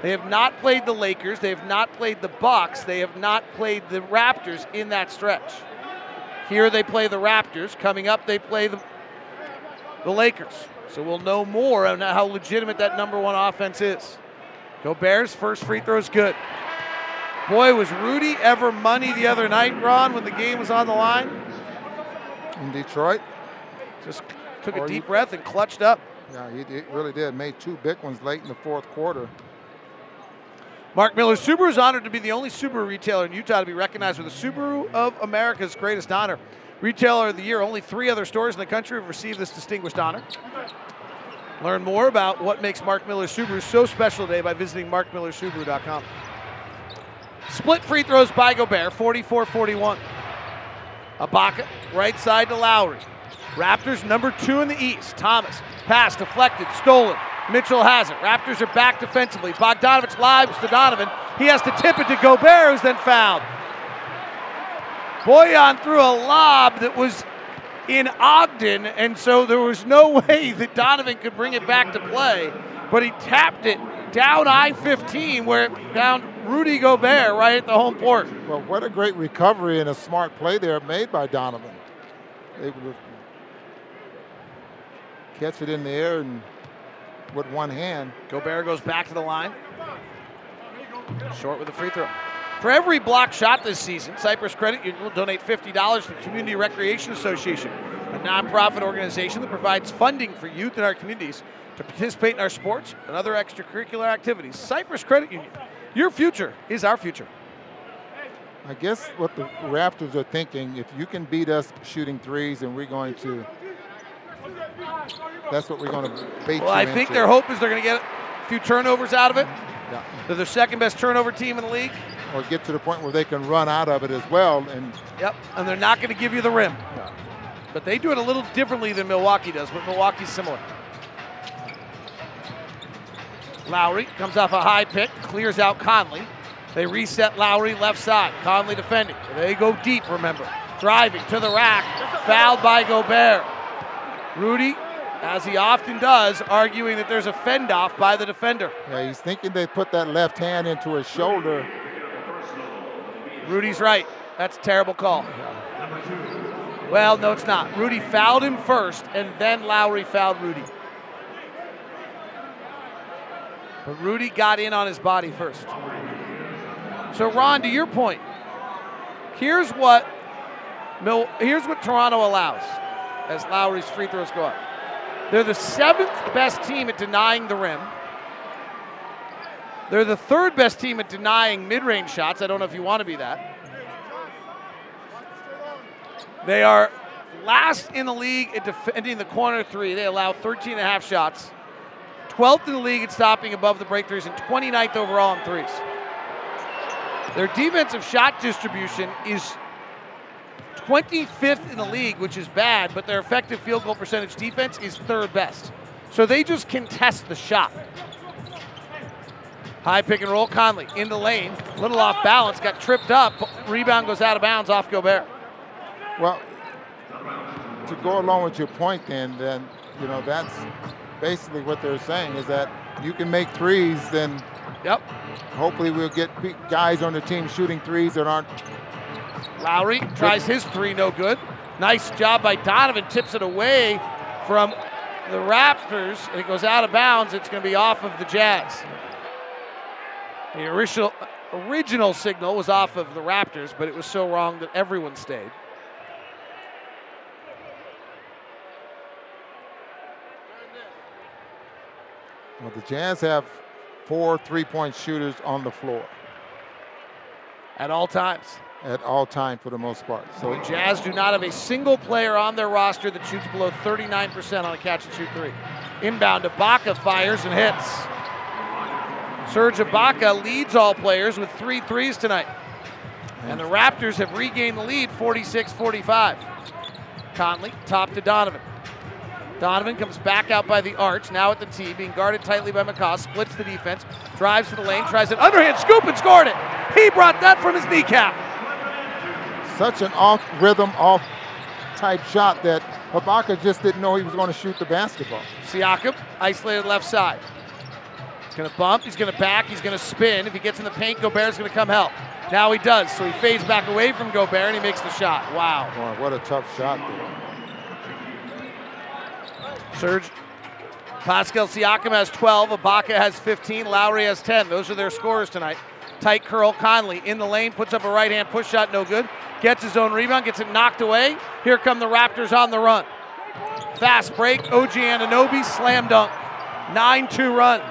They have not played the Lakers. They have not played the Bucks. They have not played the Raptors in that stretch. Here they play the Raptors. Coming up, they play the, the Lakers. So we'll know more on how legitimate that number one offense is. Gobert's first free throw is good. Boy, was Rudy ever money the other night, Ron, when the game was on the line. In Detroit, Just took a deep breath and clutched up. yeah, he really did. Made two big ones late in the fourth quarter. Mark Miller Subaru is honored to be the only Subaru retailer in Utah to be recognized with the Subaru of America's greatest honor. Retailer of the year, only three other stores in the country have received this distinguished honor. Learn more about what makes Mark Miller Subaru so special today by visiting markmillersubaru.com. Split free throws by Gobert, 44 41. Ibaka, right side to Lowry. Raptors number two in the East. Thomas, pass deflected, stolen. Mitchell has it. Raptors are back defensively. Bogdanovic lives to Donovan. He has to tip it to Gobert, who's then fouled. Bojan threw a lob that was in Ogden, and so there was no way that Donovan could bring it back to play. But he tapped it down I 15, where it found Rudy Gobert right at the home port. Well, what a great recovery and a smart play there made by Donovan. Able to catch it in the air and with one hand. Gobert goes back to the line. Short with a free throw. For every block shot this season, Cyprus Credit Union will donate $50 to the Community Recreation Association, a nonprofit organization that provides funding for youth in our communities to participate in our sports and other extracurricular activities. Cyprus Credit Union, your future is our future. I guess what the Raptors are thinking, if you can beat us shooting threes, and we're going to. That's what we're going to bait Well, I think into. their hope is they're going to get a few turnovers out of it. Yeah. They're the second best turnover team in the league. Or get to the point where they can run out of it as well. And Yep, and they're not going to give you the rim. Yeah. But they do it a little differently than Milwaukee does, but Milwaukee's similar. Lowry comes off a high pick, clears out Conley. They reset Lowry left side. Conley defending. They go deep, remember. Driving to the rack, fouled by Gobert. Rudy, as he often does, arguing that there's a fend off by the defender. yeah, he's thinking they put that left hand into his shoulder. Rudy's right. That's a terrible call. Well, no, it's not. Rudy fouled him first, and then Lowry fouled Rudy. But Rudy got in on his body first. So, Ron, to your point, Here's what here's what Toronto allows as Lowry's free throws go up. They're the seventh best team at denying the rim. They're the third best team at denying mid-range shots. I don't know if you want to be that. They are last in the league at defending the corner three. They allow 13 and a half shots. 12th in the league at stopping above the break threes and 29th overall in threes. Their defensive shot distribution is 25th in the league, which is bad, but their effective field goal percentage defense is third best. So they just contest the shot. High pick and roll, Conley in the lane, little off balance, got tripped up. Rebound goes out of bounds off Gobert. Well, to go along with your point, then, then you know that's basically what they're saying is that you can make threes, then Yep. hopefully we'll get guys on the team shooting threes that aren't. Lowry tries his three, no good. Nice job by Donovan, tips it away from the Raptors, and it goes out of bounds. It's going to be off of the Jazz. The original original signal was off of the Raptors, but it was so wrong that everyone stayed. Well, the Jazz have four three-point shooters on the floor At all times. At all time for the most part. So The Jazz do not have a single player on their roster that shoots below 39% on a catch and shoot three. Inbound, Ibaka fires and hits. Serge Ibaka leads all players with three threes tonight. And the Raptors have regained the lead 46 45. Conley, top to Donovan. Donovan comes back out by the arch, now at the tee, being guarded tightly by McCaw, splits the defense, drives to the lane, tries an underhand scoop and scored it. He brought that from his kneecap. Such an off rhythm, off type shot that Ibaka just didn't know he was going to shoot the basketball. Siakam, isolated left side. He's going to bump, he's going to back, he's going to spin. If he gets in the paint, Gobert's going to come help. Now he does, so he fades back away from Gobert and he makes the shot. Wow. Boy, what a tough shot there. Serge. Pascal Siakam has 12, Ibaka has 15, Lowry has 10. Those are their scores tonight. Tight curl, Conley in the lane, puts up a right hand push shot, no good. Gets his own rebound, gets it knocked away. Here come the Raptors on the run. Fast break, OG Anunoby, slam dunk. 9 2 run.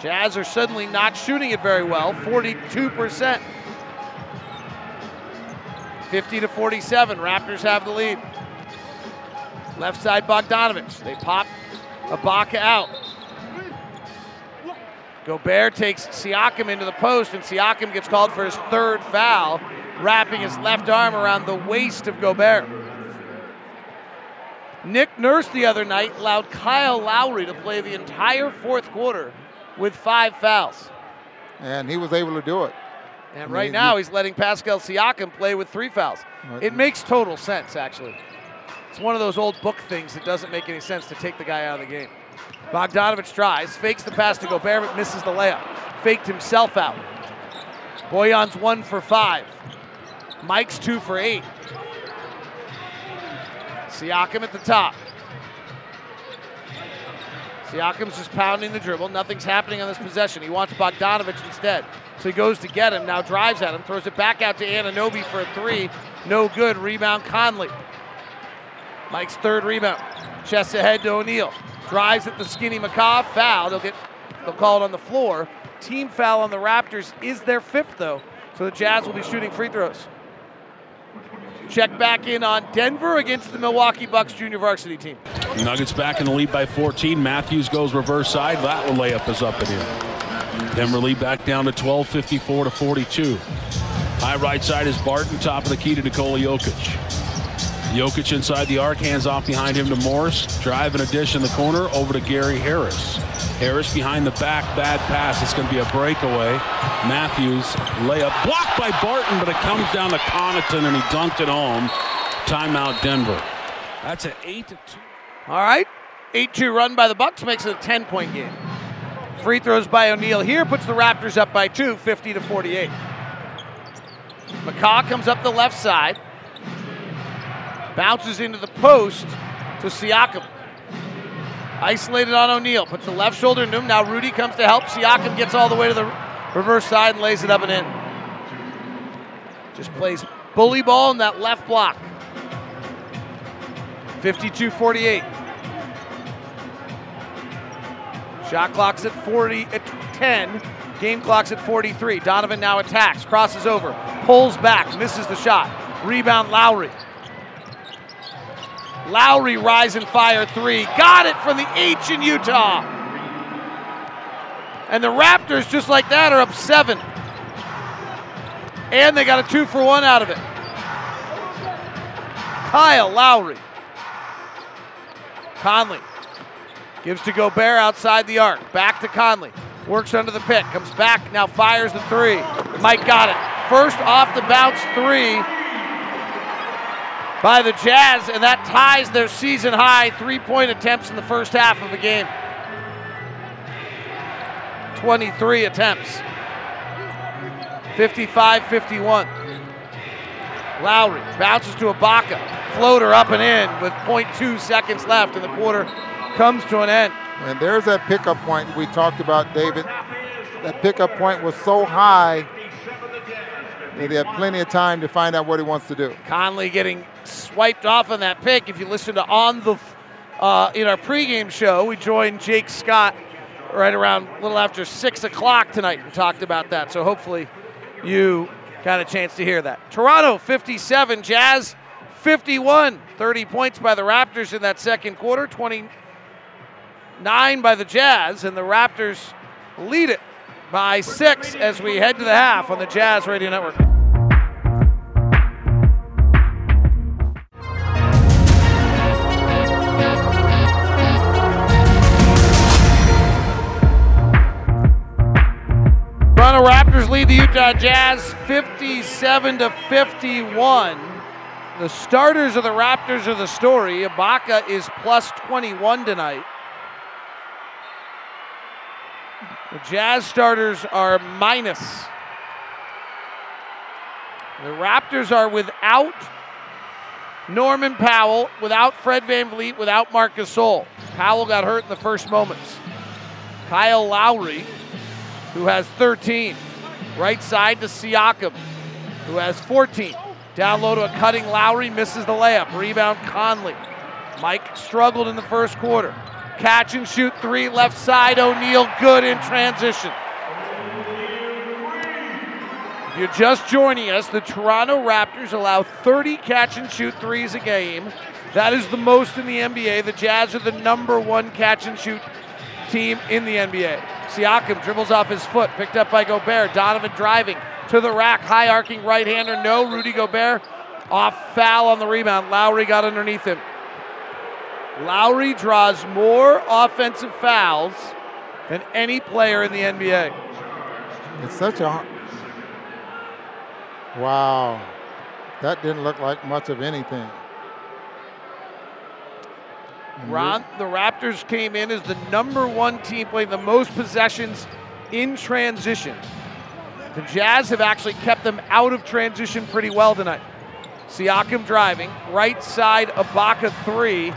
Jazz are suddenly not shooting it very well, 42%. 50 to 47, Raptors have the lead. Left side Bogdanovic. They pop Ibaka out. Gobert takes Siakam into the post, and Siakam gets called for his third foul, wrapping his left arm around the waist of Gobert. Nick Nurse the other night allowed Kyle Lowry to play the entire fourth quarter with five fouls. And he was able to do it. And I mean, right now he's letting Pascal Siakam play with three fouls. Right. It makes total sense, actually. It's one of those old book things that doesn't make any sense to take the guy out of the game. Bogdanovic tries, fakes the pass to Gobert, but misses the layup. Faked himself out. Bojan's one for five. Mike's two for eight. Siakam at the top. Siakam's just pounding the dribble. Nothing's happening on this possession. He wants Bogdanovic instead. So he goes to get him, now drives at him, throws it back out to Anunoby for a three. No good. Rebound Conley. Mike's third rebound. Chest ahead to O'Neale. Drives at the skinny McCaw. Foul. They'll get they'll call it on the floor. Team foul on the Raptors is their fifth though. So the Jazz will be shooting free throws. Check back in on Denver against the Milwaukee Bucks junior varsity team. Nuggets back in the lead by 14. Matthews goes reverse side. That one layup is up and in. Denver lead back down to 12, 54 to 42. High right side is Barton, top of the key to Nikola Jokic. Jokic inside the arc, hands off behind him to Morris. Drive and a dish in the corner over to Gary Harris. Harris behind the back, bad pass. It's going to be a breakaway. Matthews layup blocked by Barton, but it comes down to Connaughton and he dunked it home. Timeout Denver. That's an 8 to 2. All right. 8 2 run by the Bucks makes it a 10 point game. Free throws by O'Neale here puts the Raptors up by two, 50 to 48. McCaw comes up the left side, bounces into the post to Siakam. Isolated on O'Neale, puts the left shoulder into him. Now Rudy comes to help. Siakam gets all the way to the reverse side and lays it up and in. Just plays bully ball in that left block. 52 48. Shot clock's at 40 at 10. Game clock's at 43. Donovan now attacks, crosses over, pulls back, misses the shot. Rebound Lowry. Lowry rise and fire three. Got it from the H in Utah. And the Raptors, just like that, are up seven. And they got a two for one out of it. Kyle Lowry. Conley gives to Gobert outside the arc. Back to Conley. Works under the pick. Comes back. Now fires the three. Mike got it. First off the bounce three by the Jazz, and that ties their season high three point attempts in the first half of the game. 23 attempts. 55 51. Lowry bounces to Ibaka. Floater up and in with 0.2 seconds left, and the quarter comes to an end. And there's that pickup point we talked about, David. That pickup point was so high he had plenty of time to find out what he wants to do. Conley getting swiped off on that pick. If you listen to on the uh, in our pregame show, we joined Jake Scott right around a little after six o'clock tonight and talked about that. So hopefully you got a chance to hear that. Toronto 57, Jazz 51. 30 points by the Raptors in that second quarter, 29 by the Jazz, and the Raptors lead it by six as we head to the half on the Jazz Radio Network. Toronto Raptors lead the Utah Jazz 57 to 51. The starters of the Raptors are the story. Ibaka is plus 21 tonight. The Jazz starters are minus. The Raptors are without Norman Powell, without Fred VanVleet, without Marcus Gasol. Powell got hurt in the first moments. Kyle Lowry, who has 13. Right side to Siakam, who has 14. Down low to a cutting Lowry, misses the layup. Rebound Conley. Mike struggled in the first quarter. Catch and shoot three, left side. O'Neale good in transition. If you're just joining us, the Toronto Raptors allow 30 catch and shoot threes a game. That is the most in the NBA. The Jazz are the number one catch and shoot team in the NBA. Siakam dribbles off his foot, picked up by Gobert. Donovan driving to the rack, high arcing right hander. No, Rudy Gobert off foul on the rebound. Lowry got underneath him. Lowry draws more offensive fouls than any player in the NBA. It's such a. Wow. That didn't look like much of anything. Ron, the Raptors came in as the number one team playing the most possessions in transition. The Jazz have actually kept them out of transition pretty well tonight. Siakam driving, right side Ibaka three,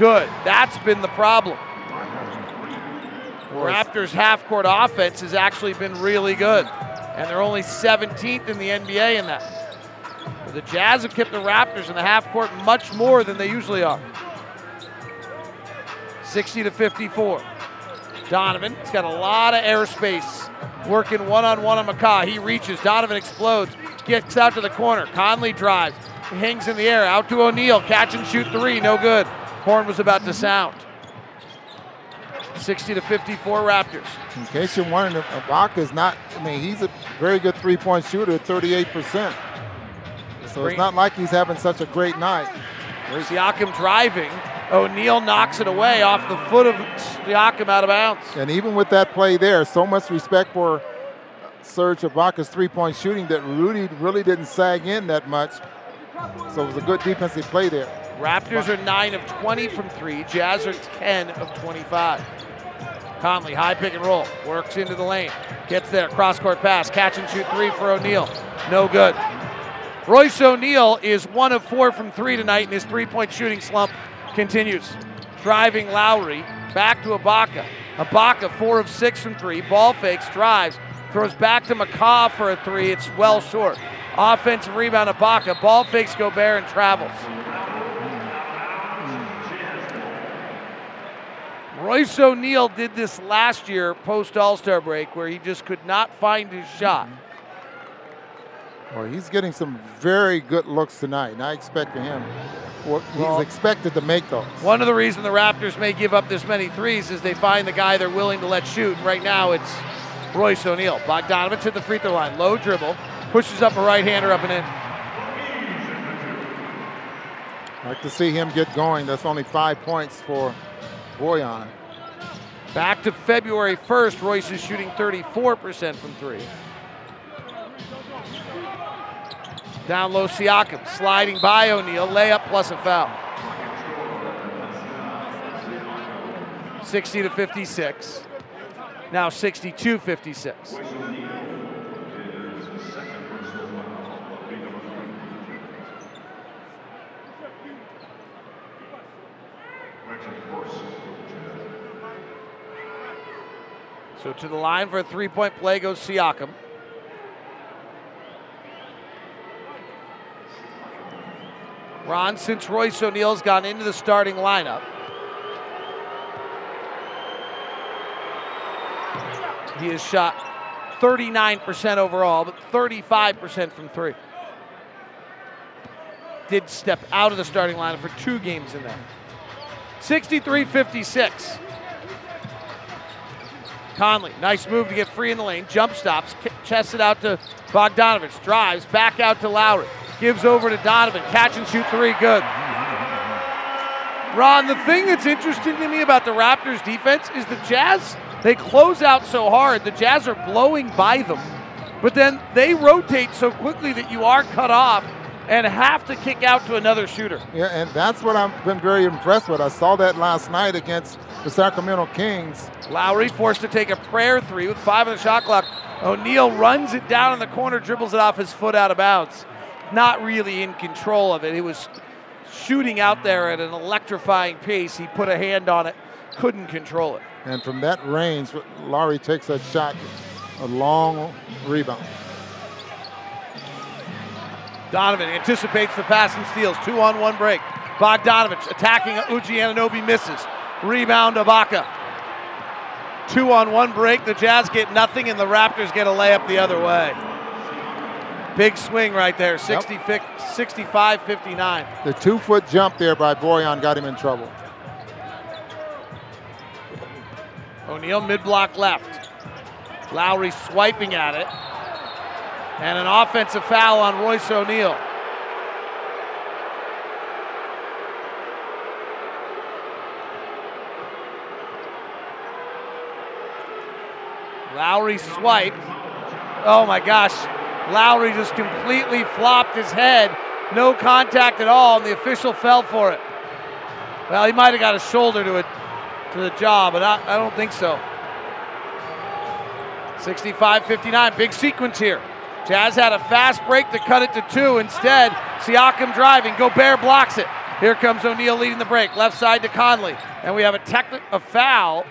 good. That's been the problem. Raptors half court offense has actually been really good, and they're only 17th in the NBA in that. The Jazz have kept the Raptors in the half court much more than they usually are. 60 to 54. Donovan, he's got a lot of airspace working one on one on McCaw. He reaches, Donovan explodes, gets out to the corner. Conley drives, hangs in the air, out to O'Neale, catch and shoot three, no good. Horn was about to sound. 60 to 54 Raptors. In case you're wondering, Ibaka is not, I mean, he's a very good three point shooter at 38%. So it's not like he's having such a great night. There's Siakam driving. O'Neale knocks it away off the foot of Siakam out of bounds. And even with that play there, so much respect for Serge Ibaka's three-point shooting that Rudy really didn't sag in that much. So it was a good defensive play there. Raptors are 9 of 20 from 3. Jazz are 10 of 25. Conley, high pick and roll, works into the lane, gets there, cross court pass, catch and shoot three for O'Neale. No good. Royce O'Neale is one of four from three tonight, and his three point shooting slump continues. Driving Lowry, back to Ibaka. Ibaka, four of six from three. Ball fakes, drives, throws back to McCaw for a three. It's well short. Offensive rebound, Ibaka. Ball fakes Gobert and travels. Royce O'Neale did this last year post All Star break where he just could not find his shot. Mm-hmm. Well, he's getting some very good looks tonight, and I expect him, well, he's expected to make those. One of the reasons the Raptors may give up this many threes is they find the guy they're willing to let shoot. And right now it's Royce O'Neale. Bogdanovic at the free throw line. Low dribble. Pushes up a right hander up and in. like to see him get going. That's only five points for Bojan. Back to February 1st, Royce is shooting 34% from three. Down low, Siakam sliding by O'Neale, layup plus a foul. 60 to 56. Now 62 56. So to the line for a three point play goes Siakam. Ron, since Royce O'Neale's gone into the starting lineup, he has shot 39% overall, but 35% from three. Did step out of the starting lineup for two games in that. 63 56. Conley, nice move to get free in the lane. Jump stops, chests it out to Bogdanovic. Drives back out to Lowry. Gives over to Donovan. Catch and shoot three. Good. Ron, the thing that's interesting to me about the Raptors defense is the Jazz, they close out so hard. The Jazz are blowing by them. But then they rotate so quickly that you are cut off and have to kick out to another shooter. Yeah, and that's what I've been very impressed with. I saw that last night against the Sacramento Kings. Lowry forced to take a prayer three with five on the shot clock. O'Neale runs it down in the corner, dribbles it off his foot out of bounds. Not really in control of it. He was shooting out there at an electrifying pace. He put a hand on it, couldn't control it. And from that range, Lowry takes that shot, a long rebound. Donovan anticipates the pass and steals. Two on one break. Bogdanovic attacking OG Anunoby misses. Rebound Ibaka. Two on one break. The Jazz get nothing and the Raptors get a layup the other way. Big swing right there. 60, 65 59. The two foot jump there by Bojan got him in trouble. O'Neale mid block left. Lowry swiping at it. And an offensive foul on Royce O'Neale. Lowry swiped. Oh my gosh. Lowry just completely flopped his head. No contact at all, and the official fell for it. Well, he might have got a shoulder to it to the jaw, but I, I don't think so. 65 59, big sequence here. Jazz had a fast break to cut it to two. Instead, Siakam driving. Gobert blocks it. Here comes O'Neale leading the break. Left side to Conley. And we have a, techni- a foul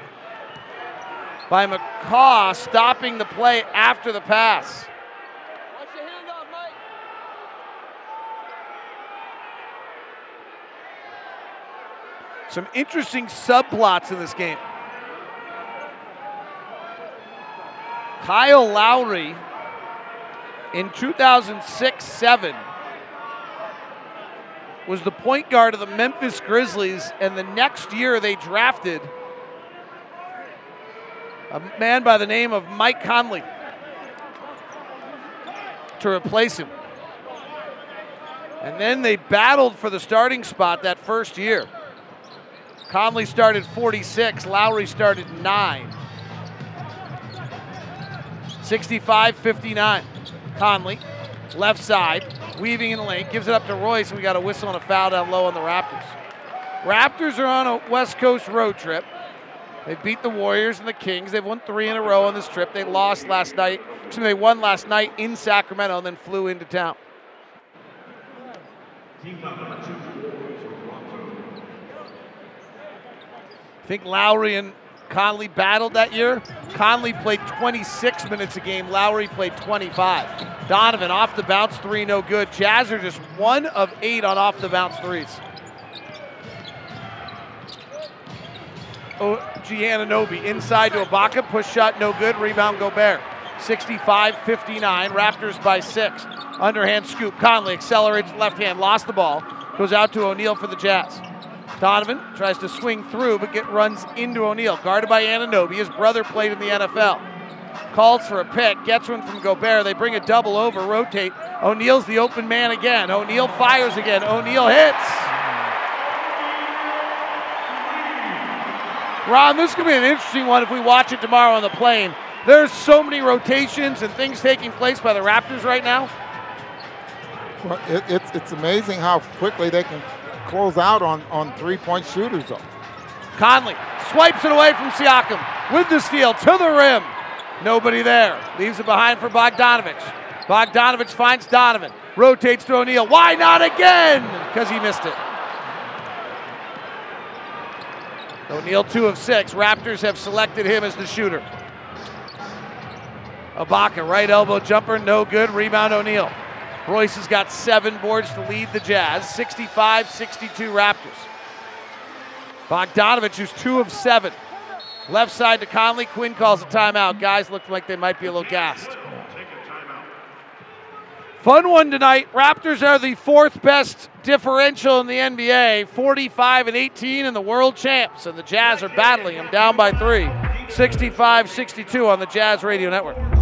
by McCaw stopping the play after the pass. Some interesting subplots in this game. Kyle Lowry in 2006 7 was the point guard of the Memphis Grizzlies, and the next year they drafted a man by the name of Mike Conley to replace him. And then they battled for the starting spot that first year. Conley started 46, Lowry started 9. 65 59. Conley, left side, weaving in the lane, gives it up to Royce, and we got a whistle and a foul down low on the Raptors. Raptors are on a West Coast road trip. They beat the Warriors and the Kings. They've won three in a row on this trip. They lost last night. Excuse me, they won last night in Sacramento and then flew into town. I think Lowry and Conley battled that year. Conley played 26 minutes a game. Lowry played 25. Donovan off the bounce three, no good. Jazz are just one of eight on off the bounce threes. Oh, Giannonobi inside to Ibaka, push shot, no good. Rebound, Gobert. 65 59. Raptors by six. Underhand scoop. Conley accelerates left hand, lost the ball. Goes out to O'Neale for the Jazz. Donovan tries to swing through, but get runs into O'Neale. Guarded by Anunoby. His brother played in the NFL. Calls for a pick, gets one from Gobert. They bring a double over, rotate. O'Neale's the open man again. O'Neale fires again. O'Neale hits. Ron, this to be an interesting one if we watch it tomorrow on the plane. There's so many rotations and things taking place by the Raptors right now. Well, it, it's it's amazing how quickly they can close out on, on three point shooters, though. Conley swipes it away from Siakam with the steal to the rim. Nobody there. Leaves it behind for Bogdanovic. Bogdanovic finds Donovan. Rotates to O'Neale. Why not again? Because he missed it. O'Neale, two of six. Raptors have selected him as the shooter. Ibaka, right elbow jumper, no good. Rebound O'Neale. Royce has got seven boards to lead the Jazz. 65 62 Raptors. Bogdanovic, who's two of seven. Left side to Conley. Quinn calls a timeout. Guys look like they might be a little gassed. Fun one tonight. Raptors are the fourth best differential in the NBA, 45 and 18 in the world champs, and the Jazz are battling them down by three, 65 62 on the Jazz Radio Network.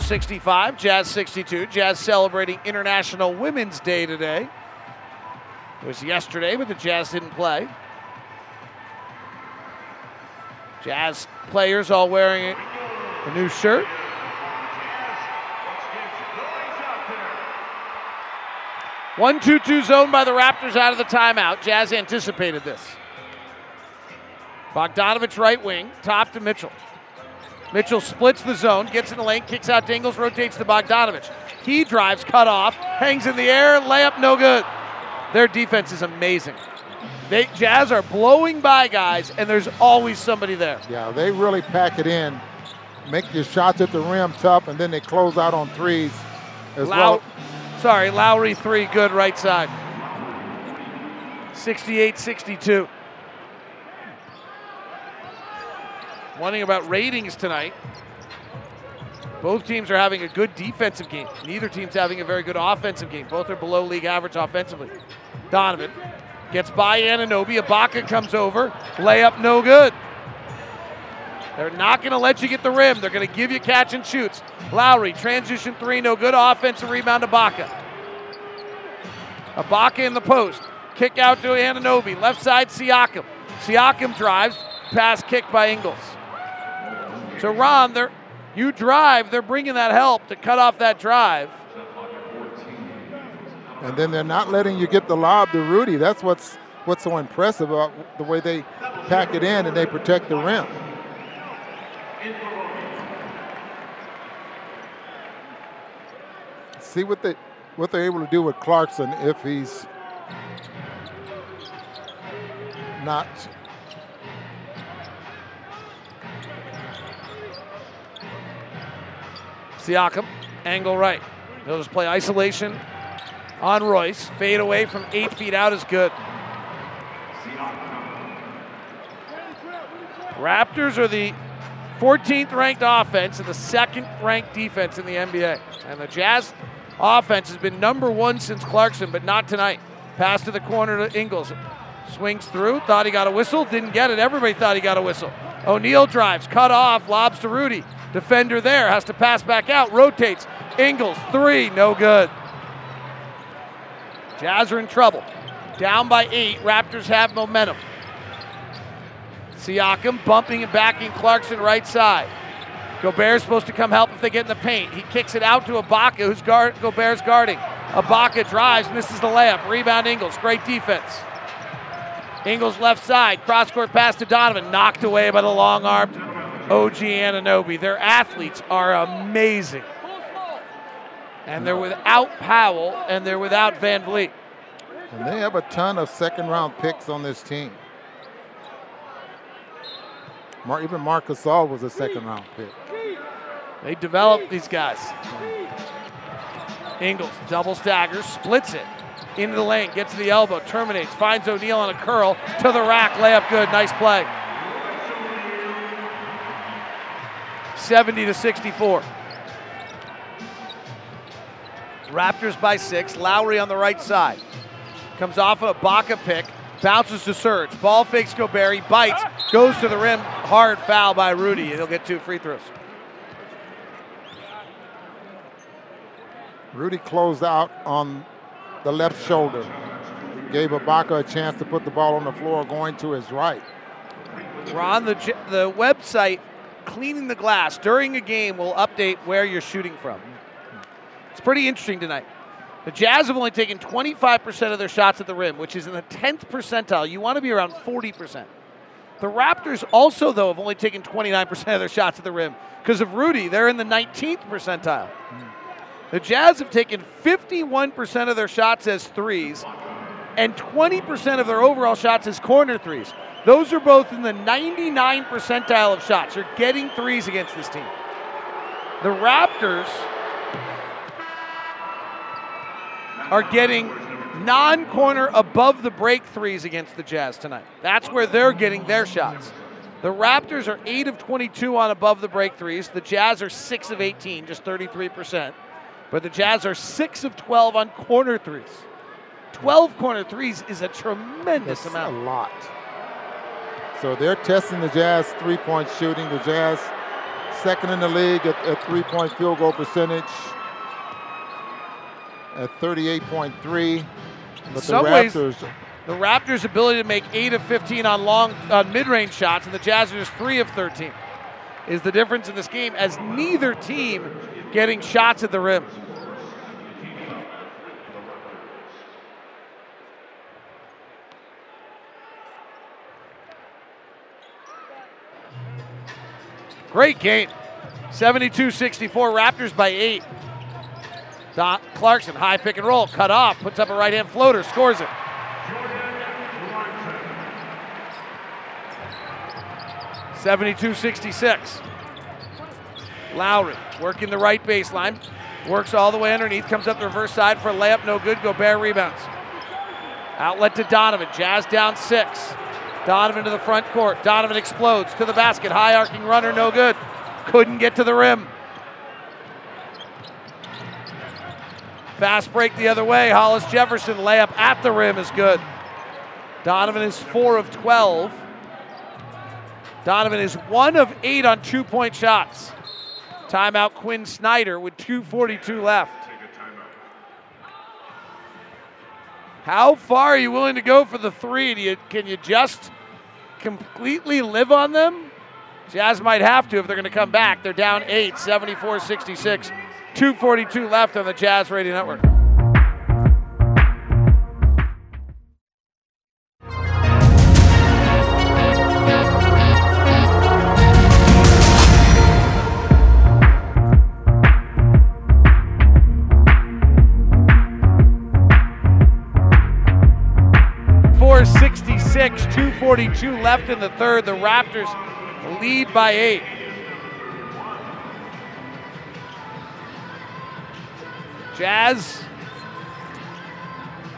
65, Jazz 62. Jazz celebrating International Women's Day today. It was yesterday, but the Jazz didn't play. Jazz players all wearing a new shirt. One two two zone by the Raptors out of the timeout. Jazz anticipated this. Bogdanovic right wing, top to Mitchell. Mitchell splits the zone, gets in the lane, kicks out to Ingles, rotates to Bogdanovic. He drives, cut off, hangs in the air, layup no good. Their defense is amazing. They Jazz are blowing by guys, and there's always somebody there. Yeah, they really pack it in, make your shots at the rim tough, and then they close out on threes as Low- well. Sorry, Lowry three, good right side. 68 62. One about ratings tonight both teams are having a good defensive game. Neither team's having a very good offensive game. Both are below league average offensively. Donovan gets by Anunoby. Ibaka comes over. Layup no good. They're not going to let you get the rim. They're going to give you catch and shoots. Lowry, transition three, no good. Offensive rebound, Ibaka. Ibaka in the post. Kick out to Anunoby. Left side, Siakam. Siakam drives. Pass kick by Ingles. So, Ron, they're, you drive. They're bringing that help to cut off that drive. And then they're not letting you get the lob to Rudy. That's what's what's so impressive about the way they pack it in and they protect the rim. See what they what they're able to do with Clarkson if he's not Siakam, angle right. They'll just play isolation on Royce. Fade away from eight feet out is good. Raptors are the 14th ranked offense and the second ranked defense in the NBA. And the Jazz offense has been number one since Clarkson, but not tonight. Pass to the corner to Ingles. Swings through, thought he got a whistle, didn't get it. Everybody thought he got a whistle. O'Neale drives, cut off, lobs to Rudy. Defender there has to pass back out, rotates. Ingles, three, no good. Jazz are in trouble. Down by eight, Raptors have momentum. Siakam bumping and backing Clarkson right side. Gobert's supposed to come help if they get in the paint. He kicks it out to Ibaka, who's guard, Gobert's guarding. Ibaka drives, misses the layup. Rebound Ingles, great defense. Ingles left side, cross court pass to Donovan, knocked away by the long armed OG Anunoby. Their athletes are amazing. And they're without Powell and they're without VanVleet. And they have a ton of second round picks on this team. Mar- even Marc Gasol was a second round pick. They develop these guys. Ingles double staggers, splits it into the lane, gets to the elbow, terminates, finds O'Neale on a curl to the rack, layup good, nice play. 70 to 64. Raptors by six. Lowry on the right side. Comes off Ibaka pick, bounces to Serge. Ball fakes Gobert, he bites, goes to the rim. Hard foul by Rudy, and he'll get two free throws. Rudy closed out on the left shoulder. Gave Ibaka a chance to put the ball on the floor going to his right. Ron, the, the website Cleaning the Glass during a game will update where you're shooting from. It's pretty interesting tonight. The Jazz have only taken 25% of their shots at the rim, which is in the 10th percentile. You want to be around 40%. The Raptors also, though, have only taken 29% of their shots at the rim. Because of Rudy, they're in the 19th percentile. The Jazz have taken 51% of their shots as threes and 20% of their overall shots as corner threes. Those are both in the 99 percentile of shots. You're getting threes against this team. The Raptors are getting non corner above the break threes against the Jazz tonight. That's where they're getting their shots. The Raptors are 8 of 22 on above the break threes. The Jazz are 6 of 18, just 33%. But the Jazz are 6 of 12 on corner threes. 12 corner threes is a tremendous That's amount. a lot. So they're testing the Jazz three-point shooting. The Jazz second in the league at, at three-point field goal percentage at 38.3. But some the ways- Raptors, The Raptors' ability to make 8 of 15 on long on mid-range shots and the Jazz are just 3 of 13 is the difference in this game as neither team getting shots at the rim. Great game. 72-64 Raptors by 8. Don Clarkson, high pick and roll, cut off, puts up a right hand floater, scores it. Seventy-two sixty-six. Lowry working the right baseline, works all the way underneath, comes up the reverse side for a layup, no good. Gobert rebounds. Outlet to Donovan, Jazz down six. Donovan to the front court. Donovan explodes to the basket, high arcing runner, no good. Couldn't get to the rim. Fast break the other way. Hollis Jefferson layup at the rim is good. Donovan is four of 12. Donovan is one of eight on two point shots. Timeout Quinn Snyder with 2.42 left. How far are you willing to go for the three? You, can you just completely live on them? Jazz might have to if they're going to come back. They're down eight, 74 66. 2.42 left on the Jazz Radio Network. 2.42 left in the third. The Raptors lead by eight. Jazz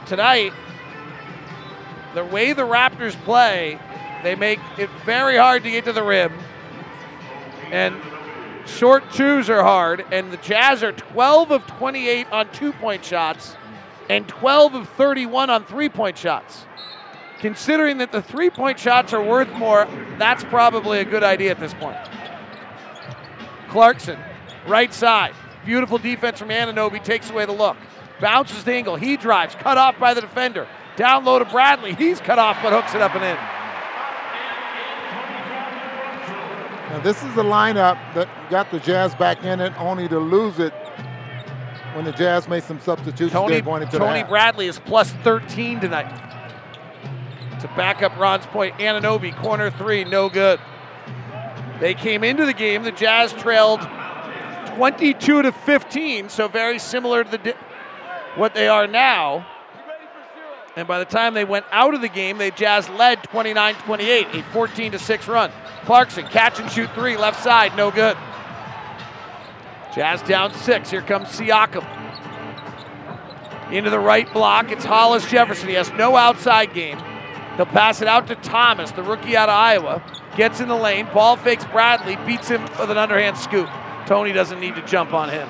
tonight, the way the Raptors play, they make it very hard to get to the rim. And short twos are hard. And the Jazz are 12 of 28 on two point shots and 12 of 31 on three point shots. Considering that the three point shots are worth more, that's probably a good idea at this point. Clarkson, right side. Beautiful defense from Anunoby takes away the look. Bounces the angle. He drives, cut off by the defender. Down low to Bradley. He's cut off but hooks it up and in. now this is the lineup that got the Jazz back in it, only to lose it when the Jazz made some substitutions Tony, there going into Tony. Bradley is plus 13 tonight. To back up Ron's point, Anunoby, corner three, no good. They came into the game, the Jazz trailed 22 to 15, so very similar to the di- what they are now. And by the time they went out of the game, they Jazz led 29 28, a 14 to 6 run. Clarkson, catch and shoot three, left side, no good. Jazz down six. Here comes Siakam. Into the right block. It's Hollis Jefferson. He has no outside game. He'll pass it out to Thomas, the rookie out of Iowa. Gets in the lane. Ball fakes Bradley. Beats him with an underhand scoop. Tony doesn't need to jump on him.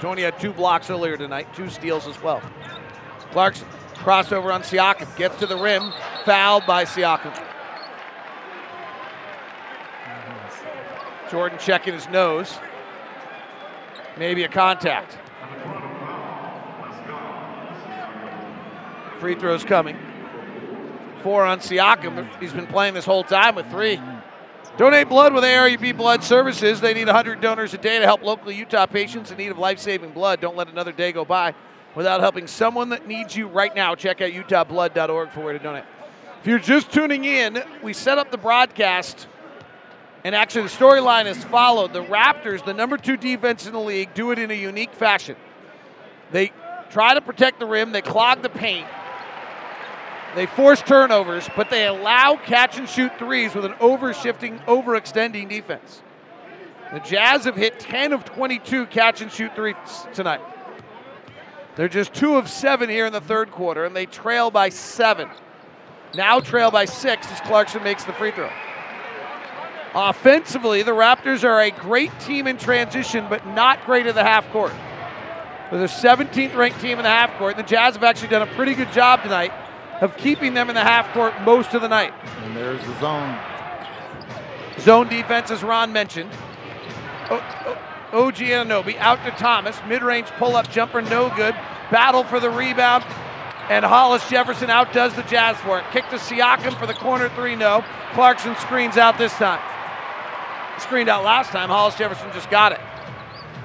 Tony had two blocks earlier tonight, two steals as well. Clarkson crossover on Siakam. Gets to the rim. Fouled by Siakam. Jordan checking his nose. Maybe a contact. Free throws coming. Four on Siakam. He's been playing this whole time with three. Donate blood with ARUP Blood Services. They need 100 donors a day to help local Utah patients in need of life saving blood. Don't let another day go by without helping someone that needs you right now. Check out utahblood.org for where to donate. If you're just tuning in, we set up the broadcast, and actually the storyline is followed. The Raptors, the number two defense in the league, do it in a unique fashion. They try to protect the rim, they clog the paint, they force turnovers, but they allow catch and shoot threes with an overshifting, overextending defense. The Jazz have hit 10 of 22 catch and shoot threes tonight. They're just two of seven here in the third quarter, and they trail by seven. Now trail by six as Clarkson makes the free throw. Offensively, the Raptors are a great team in transition, but not great at the half court. They're the 17th ranked team in the half court. The Jazz have actually done a pretty good job tonight of keeping them in the half court most of the night. And there's the zone. Zone defense, as Ron mentioned. OG Anunoby out to Thomas. Mid range pull up jumper, no good. Battle for the rebound. And Hollis Jefferson outdoes the Jazz for it. Kick to Siakam for the corner three, no. Clarkson screens out this time. Screened out last time. Hollis Jefferson just got it.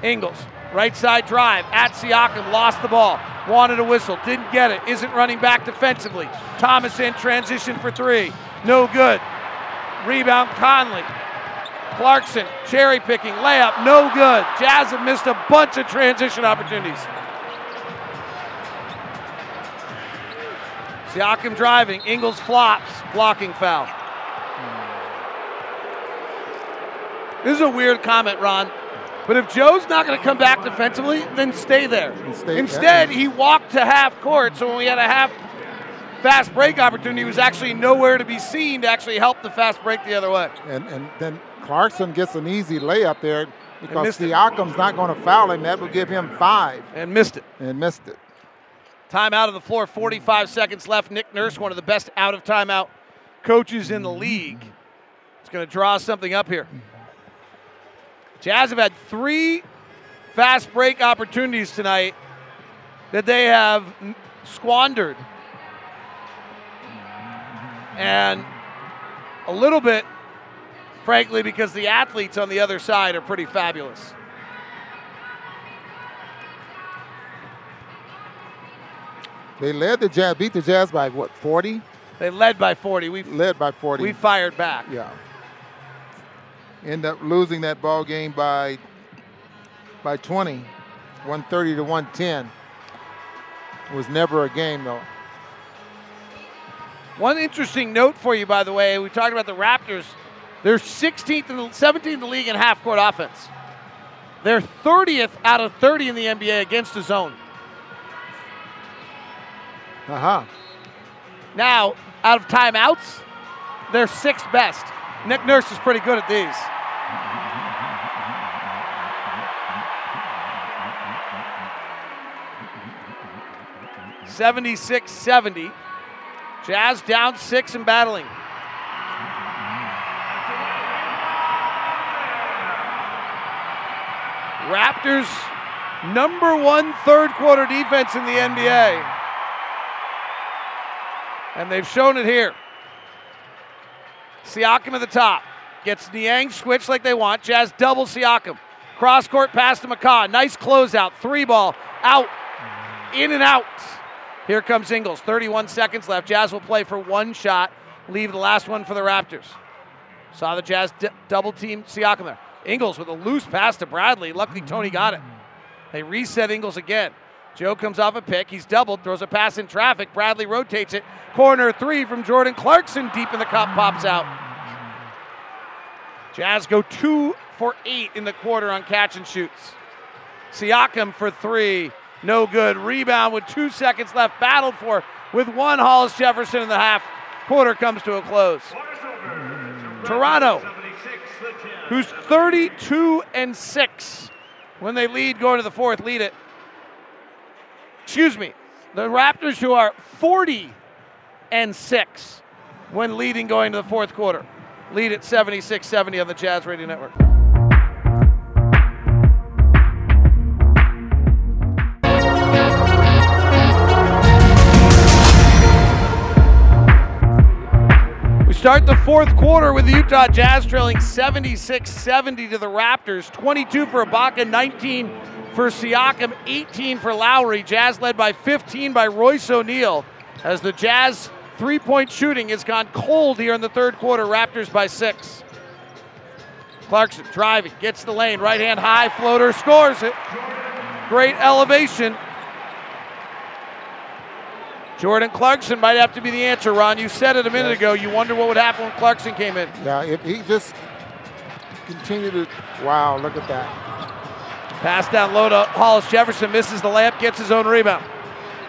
Ingles, right side drive at Siakam, lost the ball. Wanted a whistle, didn't get it. Isn't running back defensively. Thomas in transition for three, no good. Rebound Conley. Clarkson cherry picking layup, no good. Jazz have missed a bunch of transition opportunities. Siakam driving, Ingles flops, blocking foul. This is a weird comment, Ron. But if Joe's not going to come back defensively, then stay there. stay- Instead, he walked to half court, so when we had a half fast break opportunity, he was actually nowhere to be seen to actually help the fast break the other way. And, and then Clarkson gets an easy layup there because missed it. Not going to foul him. That will give him five And missed it. and missed it. Time out of the floor, 45 seconds left. Nick Nurse, one of the best out of timeout coaches in the league. It's going to draw something up here. Jazz have had three fast break opportunities tonight that they have squandered. And a little bit, frankly, because the athletes on the other side are pretty fabulous. They led the Jazz, beat the Jazz by what, 40? They led by 40. We've, Led by 40. we fired back. yeah. End up losing that ball game by by 20, 130 to 110. It was never a game though. One interesting note for you, by the way, we talked about the Raptors. They're 16th and 17th in the league in half court offense. They're 30th out of 30 in the NBA against the zone. Uh huh. Now, out of timeouts, they're sixth best. Nick Nurse is pretty good at these. Seventy-six, seventy. Jazz down six and battling. Raptors number one third quarter defense in the NBA. And they've shown it here. Siakam at the top. Gets Niang switched like they want. Jazz double Siakam. Cross court pass to McCaw. Nice closeout. Three ball. Out. In and out. Here comes Ingles. 31 seconds left. Jazz will play for one shot. leave the last one for the Raptors. Saw the Jazz d- double team Siakam there. Ingles with a loose pass to Bradley. Luckily, Tony got it. They reset Ingles again. Joe comes off a pick. He's doubled, throws a pass in traffic. Bradley rotates it. Corner three from Jordan Clarkson deep in the cup, pops out. Jazz go two for eight in the quarter on catch and shoots. Siakam for three, no good. Rebound with two seconds left, battled for with one. Hollis Jefferson in the half. Quarter comes to a close. Toronto, who's 32 and 6 when they lead going to the fourth, lead it. Excuse me, the Raptors, who are 40 and 6 when leading going to the fourth quarter, lead at 76 70 on the Jazz Radio Network. We start the fourth quarter with the Utah Jazz trailing 76 70 to the Raptors. 22 for Ibaka, 19 for Siakam, 18 for Lowry. Jazz led by 15 by Royce O'Neale as the Jazz three point shooting has gone cold here in the third quarter. Raptors by six. Clarkson driving, gets the lane, right hand high floater, scores it. Great elevation. Jordan Clarkson might have to be the answer, Ron. You said it a minute ago. You wonder what would happen when Clarkson came in. Yeah, if he just continued to, wow, look at that. Pass down low to Hollis Jefferson, misses the layup, gets his own rebound.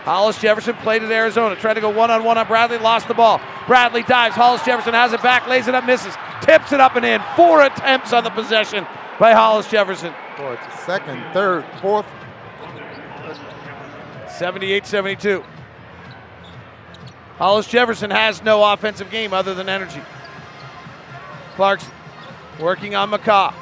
Hollis Jefferson played at Arizona, tried to go one on one on Bradley, lost the ball. Bradley dives, Hollis Jefferson has it back, lays it up, misses, tips it up and in. Four attempts on the possession by Hollis Jefferson. Boy, it's second, third, fourth. 78 72. Hollis Jefferson has no offensive game other than energy. Clarkson working on McCaw.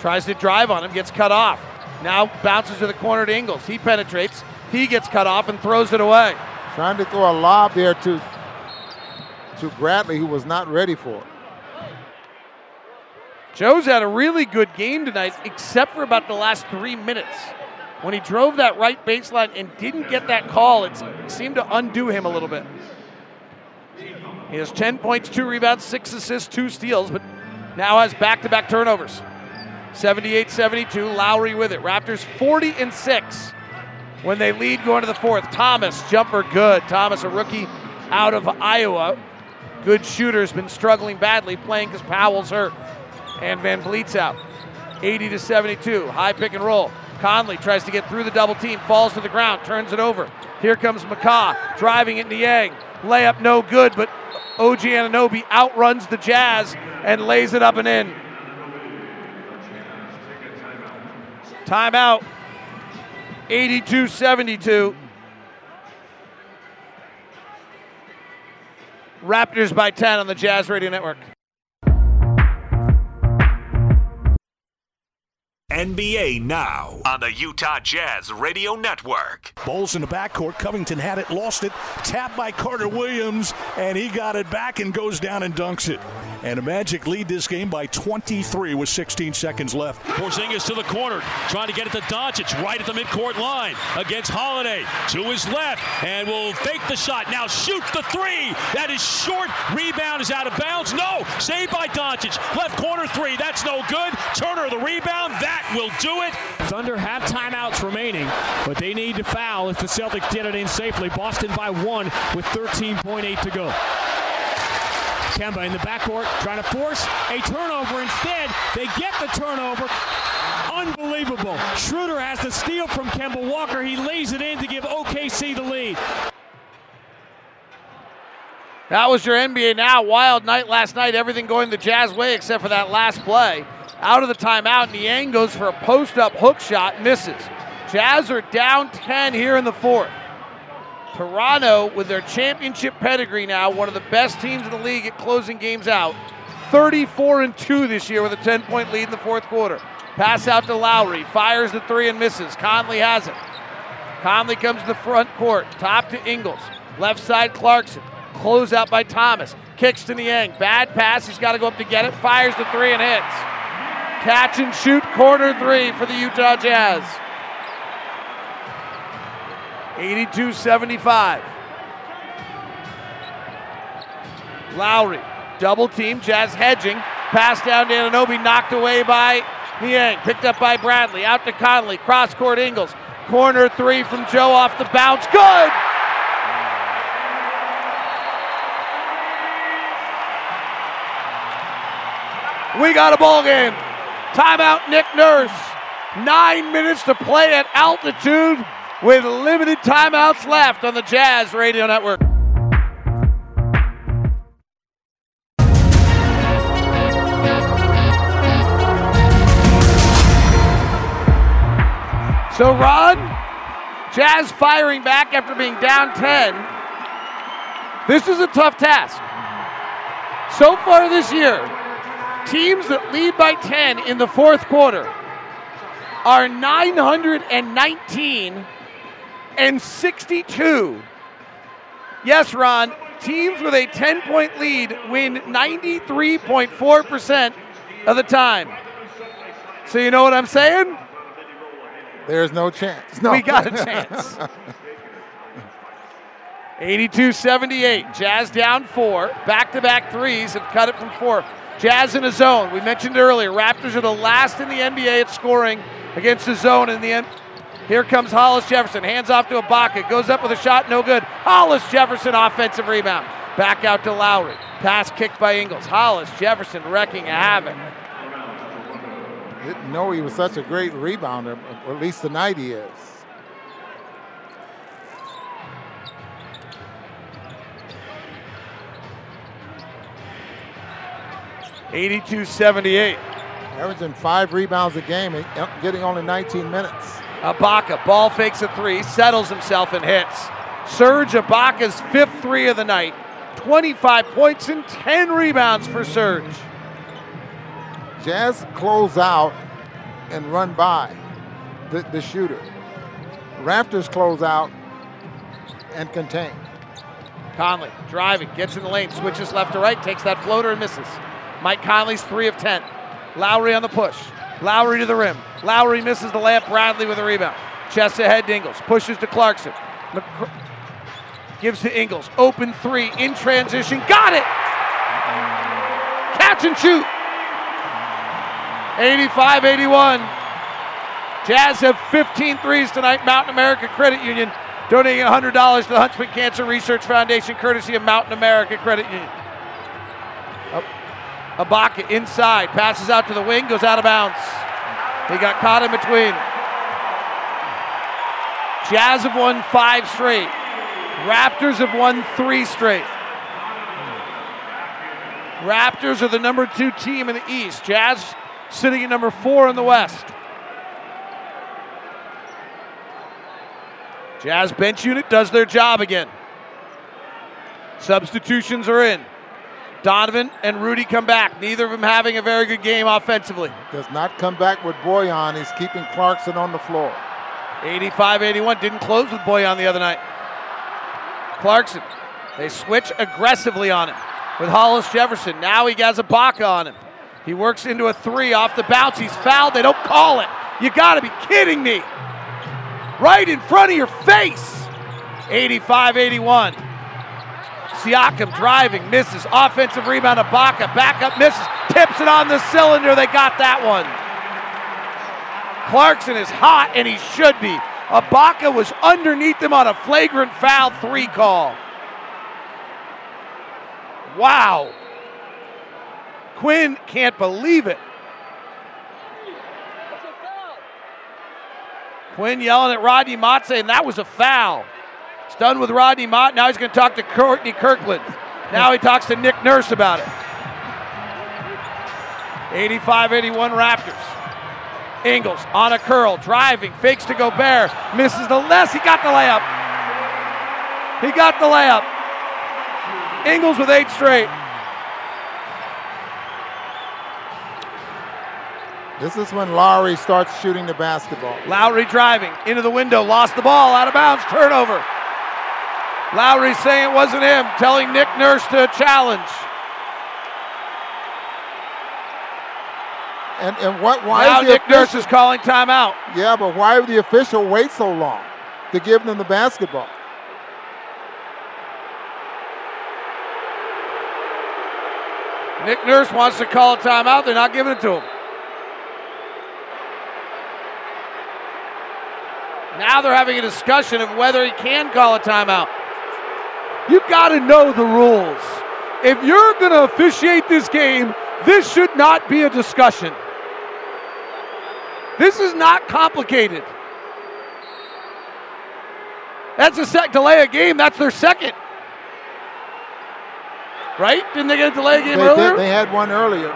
Tries to drive on him, gets cut off. Now bounces to the corner to Ingles. He penetrates. He gets cut off and throws it away. Trying to throw a lob there to to Bradley, who was not ready for it. Joe's had a really good game tonight, except for about the last three minutes. When he drove that right baseline and didn't get that call, it seemed to undo him a little bit. He has 10 points, two rebounds, six assists, two steals, but now has back to back turnovers. 78 72, Lowry with it. Raptors 40 and 6 when they lead going to the fourth. Thomas, jumper good. Thomas, a rookie out of Iowa. Good shooter, has been struggling badly playing because Powell's hurt and VanVleet's out. 80 to 72, high pick and roll. Conley tries to get through the double team, falls to the ground, turns it over. Here comes McCaw driving it Niang. Layup no good, but OG Anunoby outruns the Jazz and lays it up and in. Timeout. 82 72. Raptors by 10 on the Jazz Radio Network. NBA Now on the Utah Jazz Radio Network. Bulls in the backcourt. Covington had it, lost it, tapped by Carter Williams, and he got it back and goes down and dunks it. And the Magic lead this game by 23 with 16 seconds left. Porzingis to the corner, trying to get it to Doncic right at the midcourt line against Holiday to his left, and will fake the shot. Now shoots the three. That is short. Rebound is out of bounds. No, saved by Doncic. Left corner three. That's no good. Turner the rebound. That will do it. Thunder have timeouts remaining, but they need to foul if the Celtics get it in safely. Boston by one with 13.8 to go. Kemba in the backcourt trying to force a turnover. Instead, they get the turnover. Unbelievable. Schroeder has the steal from Kemba Walker. He lays it in to give OKC the lead. That was your NBA Now. Wild night last night. Everything going the Jazz way except for that last play. Out of the timeout, Niang goes for a post up hook shot, misses. Jazz are down 10 here in the fourth. Toronto, with their championship pedigree now, one of the best teams in the league at closing games out. 34 and 2 this year with a 10 point lead in the fourth quarter. Pass out to Lowry, fires the three and misses. Conley has it. Conley comes to the front court, top to Ingles. Left side, Clarkson. Close out by Thomas. Kicks to Niang. Bad pass. He's got to go up to get it. Fires the three and hits. Catch and shoot corner three for the Utah Jazz. 82 75. Lowry, double team, Jazz hedging. Pass down to Anunoby, knocked away by Niang. Picked up by Bradley. Out to Conley. Cross court Ingles. Corner three from Joe off the bounce. Good! We got a ball game. Timeout, Nick Nurse. Nine minutes to play at altitude with limited timeouts left on the Jazz Radio Network. So, Ron, Jazz firing back after being down 10. This is a tough task. So far this year, teams that lead by 10 in the fourth quarter are 919 and 62. Yes, Ron, teams with a 10 point lead win 93.4% of the time. So, you know what I'm saying? There's no chance. No. We got a chance. 82 78. Jazz down four. Back to back threes have cut it from four. Jazz in a zone. We mentioned earlier, Raptors are the last in the NBA at scoring against the zone in the end. Here comes Hollis Jefferson. Hands off to Ibaka. Goes up with a shot, no good. Hollis Jefferson, offensive rebound. Back out to Lowry. Pass kicked by Ingles. Hollis Jefferson wrecking havoc. Didn't know he was such a great rebounder, or at least tonight he is. Eighty-two seventy-eight. Averaging five rebounds a game, eh, uh, getting only 19 minutes. Ibaka ball fakes a three, settles himself and hits. Serge Ibaka's fifth three of the night. 25 points and 10 rebounds for Serge. Jazz close out and run by the, the shooter. Raptors close out and contain. Conley driving, gets in the lane, switches left to right, takes that floater and misses. Mike Conley's three of 10. Lowry on the push. Lowry to the rim. Lowry misses the layup. Bradley with a rebound. Chest ahead Ingles. Pushes to Clarkson. Gives to Ingles. Open three in transition. Got it! Catch and shoot. 85 81. Jazz have 15 threes tonight. Mountain America Credit Union donating $100 to the Huntsman Cancer Research Foundation, courtesy of Mountain America Credit Union. Ibaka inside, passes out to the wing, goes out of bounds. He got caught in between. Jazz have won five straight. Raptors have won three straight. Raptors are the number two team in the East. Jazz sitting at number four in the West. Jazz bench unit does their job again. Substitutions are in. Donovan and Rudy come back. Neither of them having a very good game offensively. Does not come back with Bojan. He's keeping Clarkson on the floor. 85 81. Didn't close with Bojan the other night. Clarkson. They switch aggressively on him with Hollis Jefferson. Now he has a Ibaka on him. He works into a three off the bounce. He's fouled. They don't call it. You got to be kidding me. Right in front of your face. 85 81. Siakam driving, misses. Offensive rebound, Ibaka. Back up, misses. Tips it on the cylinder. They got that one. Clarkson is hot, and he should be. Ibaka was underneath him on a flagrant foul three call. Wow. Quinn can't believe it. Quinn yelling at Rodney Mott saying that was a foul. It's done with Rodney Mott. Now he's going to talk to Courtney Kirkland. Now he talks to Nick Nurse about it. 85 81 Raptors. Ingles on a curl, driving, fakes to Gobert, misses the less. He got the layup. He got the layup. Ingles with eight straight. This is when Lowry starts shooting the basketball. Lowry driving into the window, lost the ball, out of bounds, turnover. Lowry saying it wasn't him, telling Nick Nurse to challenge. And and what? Why now is Nick official, Nurse is calling timeout. Yeah, but why would the official wait so long to give them the basketball? Nick Nurse wants to call a timeout. They're not giving it to him. Now they're having a discussion of whether he can call a timeout. You've got to know the rules. If you're going to officiate this game, this should not be a discussion. This is not complicated. That's a sec delay a game. That's their second. Right? Didn't they get a delay a game They, earlier? did, they had one earlier.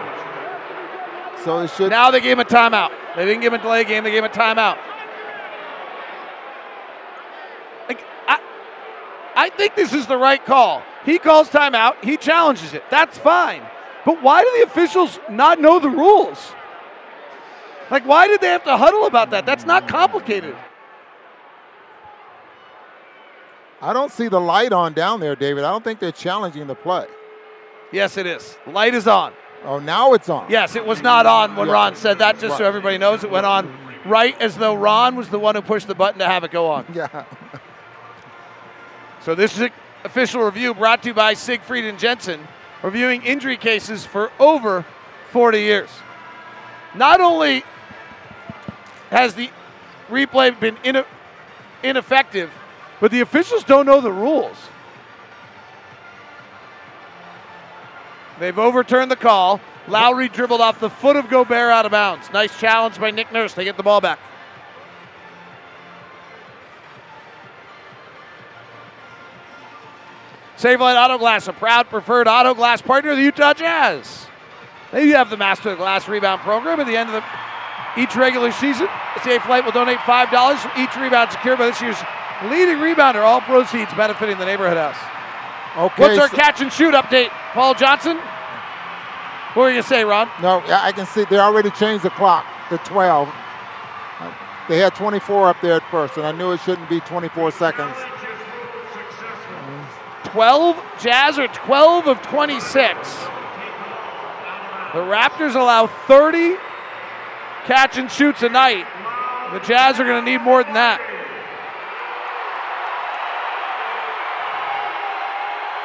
So it should. Now they gave him a timeout. They didn't give him a delay game. They gave him a timeout. Like, I, I think this is the right call. He calls timeout. He challenges it. That's fine. But why do the officials not know the rules? Like, why did they have to huddle about that? That's not complicated. I don't see the light on down there, David. I don't think they're challenging the play. Yes, it is. Light is on. Oh, now it's on. Yes, it was not on when Yeah. Ron said that, just so everybody knows. It went on right as though Ron was the one who pushed the button to have it go on. Yeah. So this is an official review brought to you by Siegfried and Jensen, reviewing injury cases for over 40 years. Not only has the replay been ine- ineffective, But the officials don't know the rules. they've overturned the call. Lowry dribbled off the foot of Gobert out of bounds. Nice challenge by Nick Nurse. They get the ball back. Safelite Auto Glass, a proud preferred auto glass partner of the Utah Jazz. They have the Master of the Glass rebound program at the end of the, each regular season. Save Safelite will donate $5 for each rebound secured by this year's leading rebounder. All proceeds benefiting the neighborhood house. Okay. What's our so- catch and shoot update? Paul Johnson? What are you going to say, Ron? No, I can see they already changed the clock to 12. They had 24 up there at first, and I knew it shouldn't be 24 seconds. 12. Jazz are 12 of 26. The Raptors allow 30 catch and shoots a night. The Jazz are going to need more than that.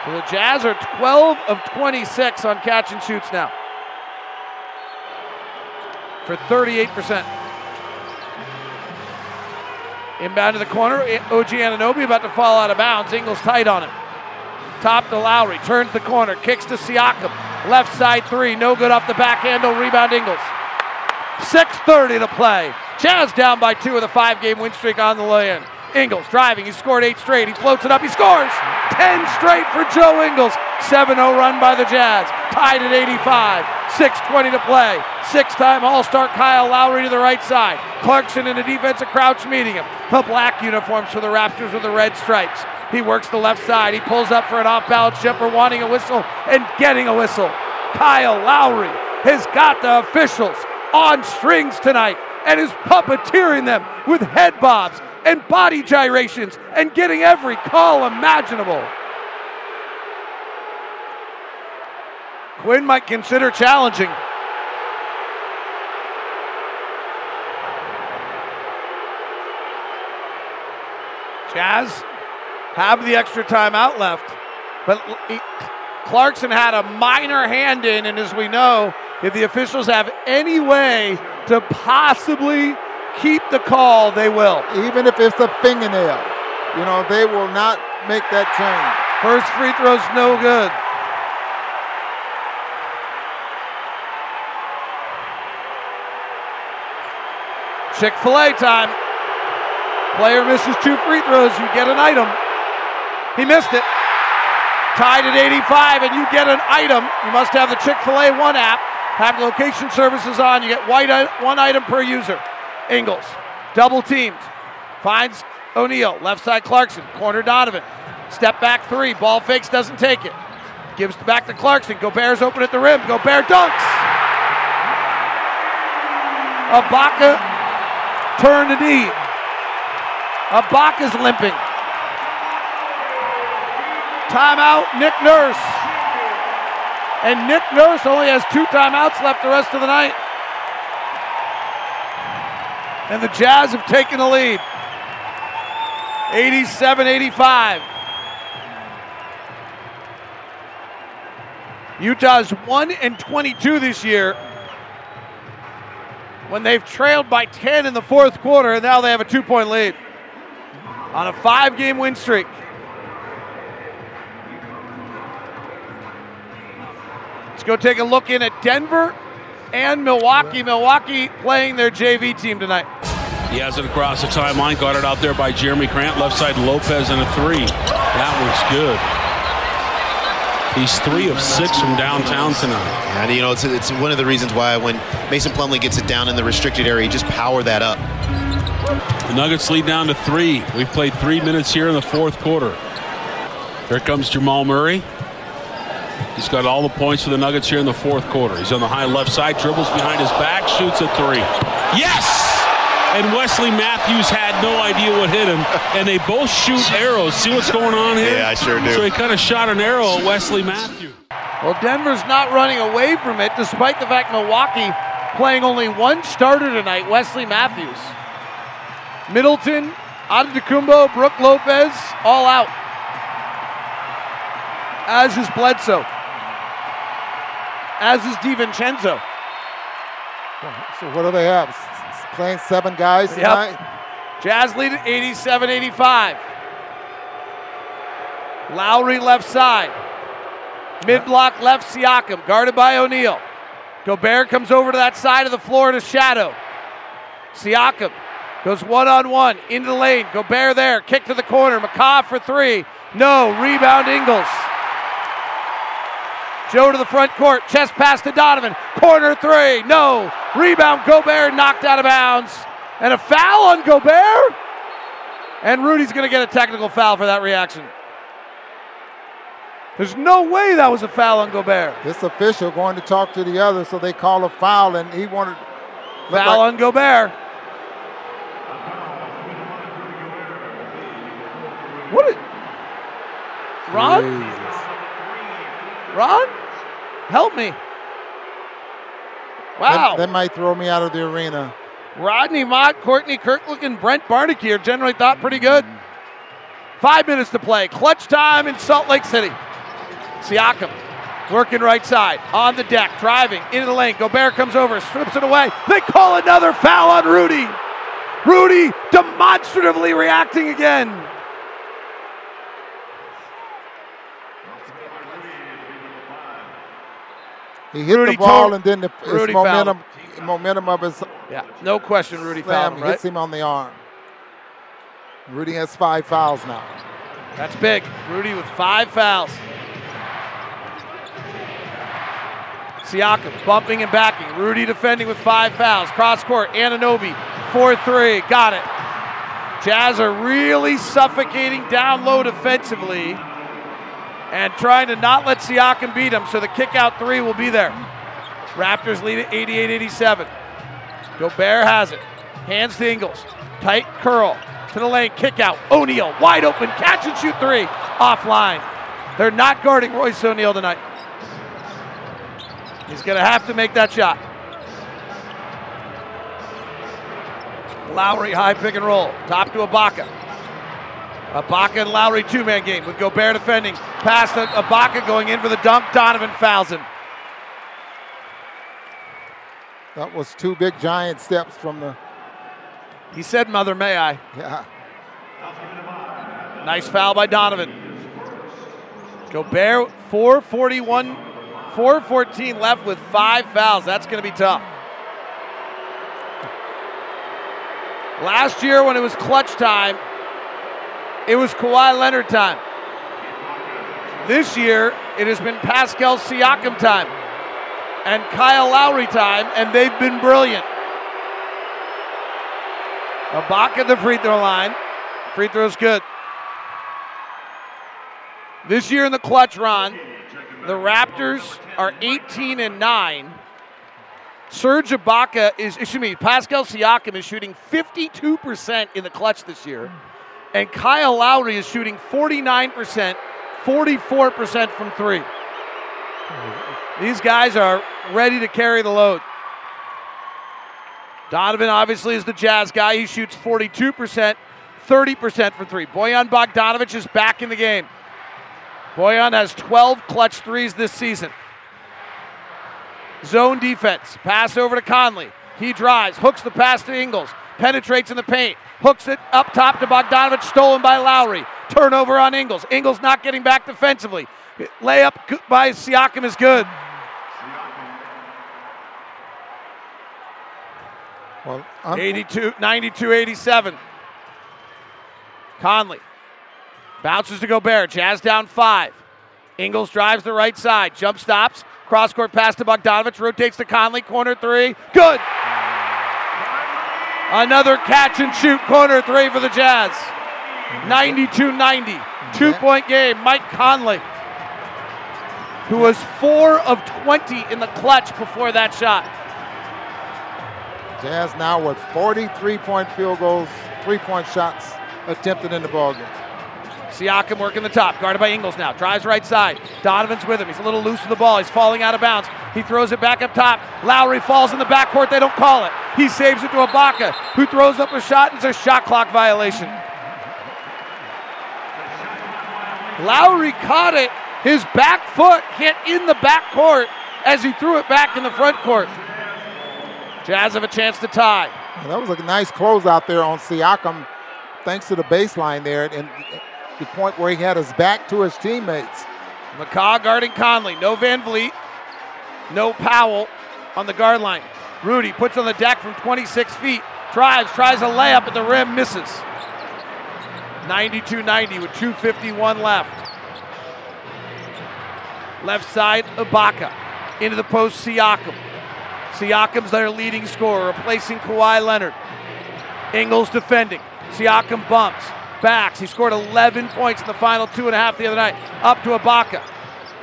So the Jazz are 12 of 26 on catch and shoots now. For 38%. Inbound to the corner. OG Anunoby about to fall out of bounds. Ingles tight on him. Top to Lowry. Turns the corner. Kicks to Siakam. Left side three. No good off the back handle. Rebound Ingles. 6.30 to play. Jazz down by two with a five game win streak on the lay in. Ingles driving. He scored eight straight. He floats it up. He scores. 10 straight for Joe Ingles. 7 0 run by the Jazz. Tied at 85. 6.20 to play. Six time All Star Kyle Lowry to the right side. Clarkson in a defensive crouch meeting him. The black uniforms for the Raptors with the red stripes. He works the left side. He pulls up for an off balance jumper, wanting a whistle and getting a whistle. Kyle Lowry has got the officials on strings tonight and is puppeteering them with head bobs and body gyrations and getting every call imaginable. Quinn might consider challenging. Jazz have the extra timeout left, but he- Clarkson had a minor hand in, and as we know, if the officials have any way to possibly keep the call, they will. Even if it's a fingernail, you know, they will not make that change. First free throw's no good. Chick fil A time. Player misses two free throws, you get an item. He missed it. Tied at 85, and you get an item. You must have the Chick fil A One app, have location services on. You get white one item per user. Ingles, double teamed. Finds O'Neale, left side Clarkson, corner Donovan. Step back three, ball fakes, doesn't take it. Gives back to Clarkson. Gobert's open at the rim. Gobert dunks. Ibaka turned a knee. Ibaka's limping. Timeout, Nick Nurse. And Nick Nurse only has two timeouts left the rest of the night. And the Jazz have taken the lead. 87 85. Utah's 1 and 22 this year when they've trailed by 10 in the fourth quarter, and now they have a two point lead on a five game win streak. Let's go take a look in at Denver and Milwaukee. Milwaukee playing their JV team tonight. He has it across the timeline, got it out there by Jerami Grant, left side Lopez and a three. That was good. He's three of six from downtown tonight. And you know, it's, it's one of the reasons why when Mason Plumlee gets it down in the restricted area, you just power that up. The Nuggets lead down to three. We've played three minutes here in the fourth quarter. Here comes Jamal Murray. He's got all the points for the Nuggets here in the fourth quarter. He's on the high left side, dribbles behind his back, shoots a three. Yes! And Wesley Matthews had no idea what hit him, and they both shoot arrows. See what's going on here? Yeah, I sure do. So he kind of shot an arrow at Wesley Matthews. Well, Denver's not running away from it, despite the fact Milwaukee playing only one starter tonight, Wesley Matthews. Middleton, Antetokounmpo, Brooke Lopez, all out. As is Bledsoe. As is DiVincenzo. So what do they have? S- Playing seven guys Yep. tonight? Jazz lead at 87 85. Lowry left side. Mid block left Siakam, guarded by O'Neale. Gobert comes over to that side of the floor to shadow. Siakam goes one on one into the lane. Gobert there, kick to the corner. McCaw for three. No, rebound Ingles. Joe to the front court, chest pass to Donovan. Corner three, no. Rebound Gobert knocked out of bounds. And a foul on Gobert. And Rudy's going to get a technical foul for that reaction. There's no way that was a foul on Gobert. This official going to talk to the other, so they call a foul, and he wanted. Foul like- on Gobert. What? Is, Ron? Ron? Help me. Wow. That, that might throw me out of the arena. Rodney Mott, Courtney Kirkland, and Brent Barnaky are generally thought pretty good. Mm-hmm. Five minutes to play. Clutch time in Salt Lake City. Siakam working right side on the deck, driving into the lane. Gobert comes over, strips it away. They call another foul on Rudy. Rudy demonstratively reacting again. He hit Rudy the ball, and then the Rudy momentum, momentum of his Yeah, no question. Rudy slam fouled him, right? hits him on the arm. Rudy has five fouls now. That's big. Rudy with five fouls. Siakam bumping and backing. Rudy defending with five fouls. Cross court. Anunoby, 4 3. Got it. Jazz are really suffocating down low defensively and trying to not let Siakam beat him, so the kick out three will be there. Raptors lead at 88 87. Gobert has it. Hands to Ingles. Tight curl to the lane. Kick out. O'Neale wide open. Catch and shoot three. Offline. They're not guarding Royce O'Neale tonight. He's going to have to make that shot. Lowry high pick and roll. Top to Ibaka. Ibaka and Lowry two man game with Gobert defending. Pass to Ibaka going in for the dunk. Donovan fouls him. That was two big giant steps from the. He said, Mother, may I? Yeah. Nice foul by Donovan. Gobert, 441, 414 left with five fouls. That's going to be tough. Last year, when it was clutch time, it was Kawhi Leonard time. This year, it has been Pascal Siakam time and Kyle Lowry time, and they've been brilliant. Ibaka at the free throw line. Free throw's good. This year in the clutch run, the Raptors are 18 and 9. Serge Ibaka is, excuse me, Pascal Siakam is shooting 52% in the clutch this year. And Kyle Lowry is shooting 49%, 44% from three. These guys are ready to carry the load. Donovan obviously is the Jazz guy. He shoots 42%, 30% from three. Bojan Bogdanovic is back in the game. Bojan has 12 clutch threes this season. Zone defense. Pass over to Conley. He drives, hooks the pass to Ingles, penetrates in the paint, hooks it up top to Bogdanovic, stolen by Lowry. Turnover on Ingles. Ingles not getting back defensively. Layup by Siakam is good. Well, 82, 92 87. Conley bounces to Gobert. Jazz down five. Ingles drives the right side. Jump stops. Cross court pass to Bogdanovic. Rotates to Conley. Corner three. Good. Another catch and shoot corner three for the Jazz. Mm-hmm. 92 90. Mm-hmm. Two point game. Mike Conley, who was four of 20 in the clutch before that shot. Jazz now with 43 point field goals, three point shots attempted in the ballgame. Siakam working the top, guarded by Ingles now. Drives right side. Donovan's with him. He's a little loose with the ball. He's falling out of bounds. He throws it back up top. Lowry falls in the backcourt. They don't call it. He saves it to Ibaka, who throws up a shot. It's a shot clock violation. Lowry caught it. His back foot hit in the backcourt as he threw it back in the front court. Jazz have a chance to tie. That was a nice close out there on Siakam, thanks to the baseline there, and the point where he had his back to his teammates. McCaw guarding Conley. No VanVleet. No Powell on the guard line. Rudy puts on the deck from 26 feet. Drives, tries a layup at the rim, misses. 92 90 with 2.51 left. Left side, Ibaka. Into the post, Siakam. Siakam's their leading scorer, replacing Kawhi Leonard. Ingles defending. Siakam bumps, backs. He scored 11 points in the final two and a half the other night. Up to Ibaka.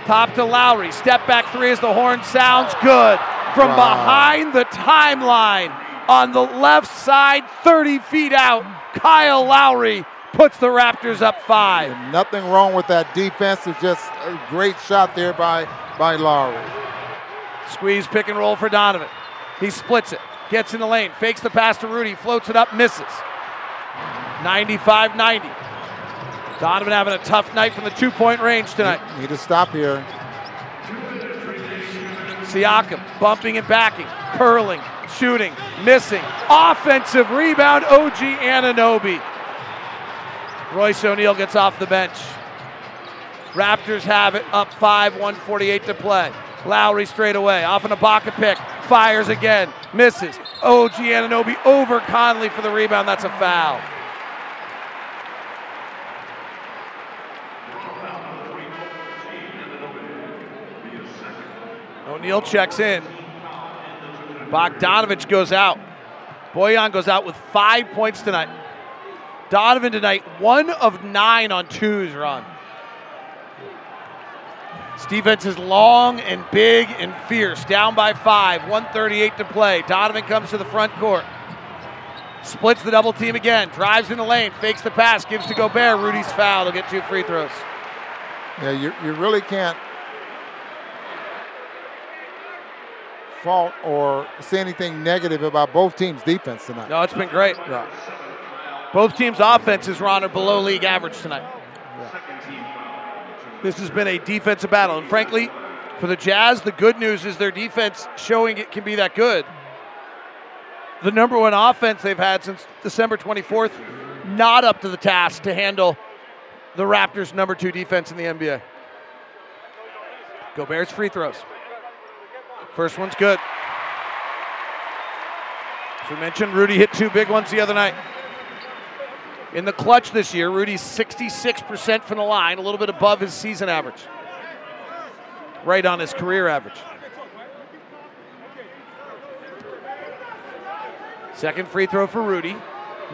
Top to Lowry. Step back three as the horn sounds. Good. From wow. behind the timeline on the left side, 30 feet out, Kyle Lowry puts the Raptors up five. And nothing wrong with that defense. It's just a great shot there by, by Lowry. Squeeze pick and roll for Donovan. He splits it, gets in the lane, fakes the pass to Rudy, floats it up, misses. 95 90. Donovan having a tough night from the two point range tonight. Need to stop here. Siakam bumping and backing, curling, shooting, missing. Offensive rebound, OG Anunoby. Royce O'Neale gets off the bench. Raptors have it up 5, 148 to play. Lowry straight away, off an Ibaka pick, fires again, misses. OG Anunoby over Conley for the rebound. That's a foul. O'Neale checks in. Bogdanovic goes out. Bojan goes out with five points tonight. Donovan tonight, one of nine on twos run. This defense is long and big and fierce. Down by five, 138 to play. Donovan comes to the front court. Splits the double team again. Drives in the lane. Fakes the pass. Gives to Gobert. Rudy's foul. He'll get two free throws. Yeah, you, you really can't fault or say anything negative about both teams' defense tonight. No, it's been great. Yeah. Both teams' offenses, Ron, are below league average tonight. This has been a defensive battle. And frankly, for the Jazz, the good news is their defense showing it can be that good. The number one offense they've had since December 24th, not up to the task to handle the Raptors' number two defense in the NBA. Gobert's free throws. First one's good. As we mentioned, Rudy hit two big ones the other night. In the clutch this year, Rudy's 66% from the line, a little bit above his season average. Right on his career average. Second free throw for Rudy.